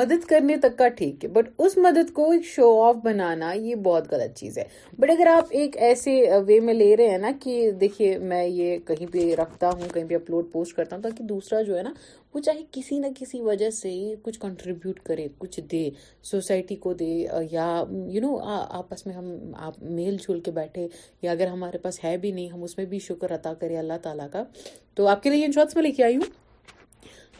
مدد کرنے تک کا ٹھیک ہے بٹ اس مدد کو شو آف بنانا یہ بہت غلط چیز ہے بٹ اگر آپ ایک ایسے وے میں لے رہے ہیں نا کہ دیکھیے میں یہ کہیں پہ رکھتا ہوں کہیں پہ اپلوڈ پوسٹ کرتا ہوں تاکہ دوسرا جو ہے نا وہ چاہے کسی نہ کسی وجہ سے کچھ کنٹریبیوٹ کرے کچھ دے سوسائٹی کو دے یا یو نو آپس میں ہم آپ میل جھول کے بیٹھے یا اگر ہمارے پاس ہے بھی نہیں ہم اس میں بھی شکر عطا کریں اللہ تعالیٰ کا تو آپ کے لیے ان شاءٹس میں لے کے آئی ہوں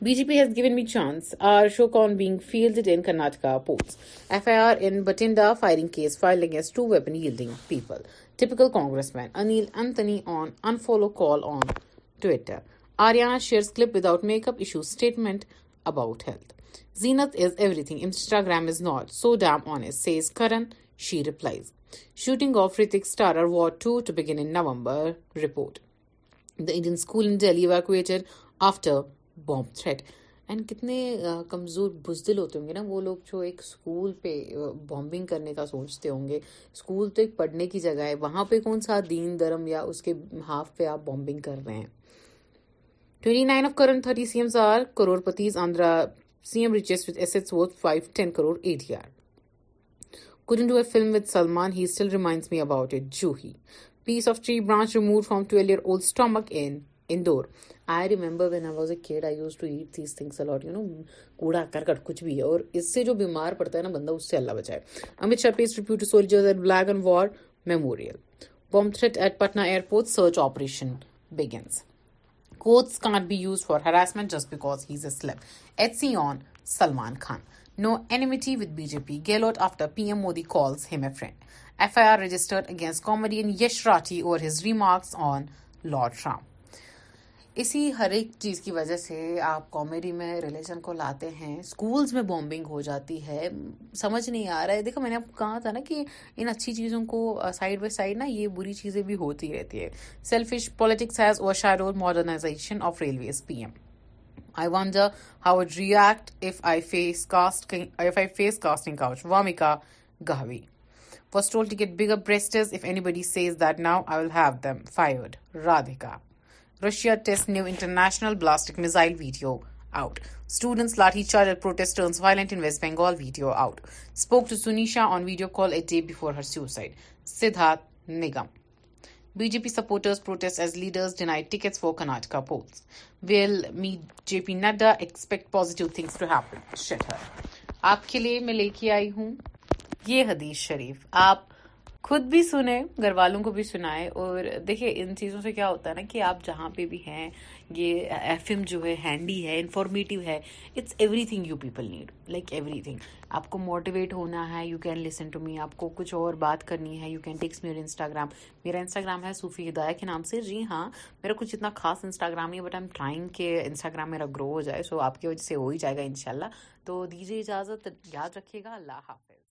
B J P's given me chance are show کان بھی field انٹکا post F I R in Bathinda firing case filing is to ویپنڈنگ people typical Congress man انتنی on unfollow call on Twitter Arya shares clip without makeup issue statement about health Zeenat is every تھنسٹاگرام is not so damn on is Cs Kiran she replies shooting of Hrithik star are war two two بگنبر report the انڈینڈ after bomb threat and کتنے کمزور بزدل ہوتے ہوں گے نا وہ لوگ جو ایک اسکول پہ بامبنگ کرنے کا سوچتے ہوں گے اسکول تو ایک پڑھنے کی جگہ ہے وہاں پہ کون سا دین درم یا اس کے ہاف پہ آپ بامبنگ کر رہے ہیں twenty nine of current thirty C Ms are crorepatis Andhra C M reaches with S S worth five ten crore eight he are couldn't do a film with Salman he still reminds me about it جو he piece of tree branch remove from twelve year old stomach and cricket کچھ بھی ہے اور اس سے جو بیمار پڑتا ہے نا بندہ اس سے اللہ بچائے Amit Shah and war memorial bomb threat at Patna on Salman Khan no amity with B J P Gehlot after P M a friend F I R registered against comedian Yash Rathi اور اسی ہر ایک چیز کی وجہ سے آپ comedy میں relation کو لاتے ہیں سکولز میں بومبنگ ہو جاتی ہے سمجھ نہیں آ رہا ہے دیکھو میں نے آپ کو کہا تھا نا کہ ان اچھی چیزوں کو سائڈ بائی سائڈ نا یہ بری چیزیں بھی ہوتی رہتی ہے سیلفش پالیٹکس ہیز او شاڈور modernisation of railways P M I want the how would react F I face cast I face casting Wamiqa گہوی first all ticket big اب بریسٹرز if anybody says that now I will have them favoured راد Russia tests new international ballistic missile video out. Students Lathi charge at protest turns violent in West Bengal video out. Spoke to Sunisha on video call a day before her suicide. Siddharth Nigam. BJP supporters protest as leaders deny tickets for Karnataka polls. Will meet JP Nadda expect positive things to happen? Shit her. آپ کے لیے میں لے کے آئی ہوں یہ حدیث شریف آپ خود بھی سنیں گھر والوں کو بھی سنائیں اور دیکھیں ان چیزوں سے کیا ہوتا ہے نا کہ آپ جہاں پہ بھی ہیں یہ ایف ایم جو ہے ہینڈی ہے انفارمیٹیو ہے it's everything you people need like everything آپ کو موٹیویٹ ہونا ہے you can listen to me آپ کو کچھ اور بات کرنی ہے you can text Mayur Instagram میرا انسٹاگرام ہے صوفی ہدایہ کے نام سے جی ہاں میرا کچھ اتنا خاص انسٹاگرام ہی ہے بٹ ایم ٹرائنگ کہ انسٹاگرام میرا گرو ہو جائے سو آپ کی وجہ سے ہو ہی جائے گا ان شاء اللہ تو دیجیے اجازت یاد رکھیے گا اللہ حافظ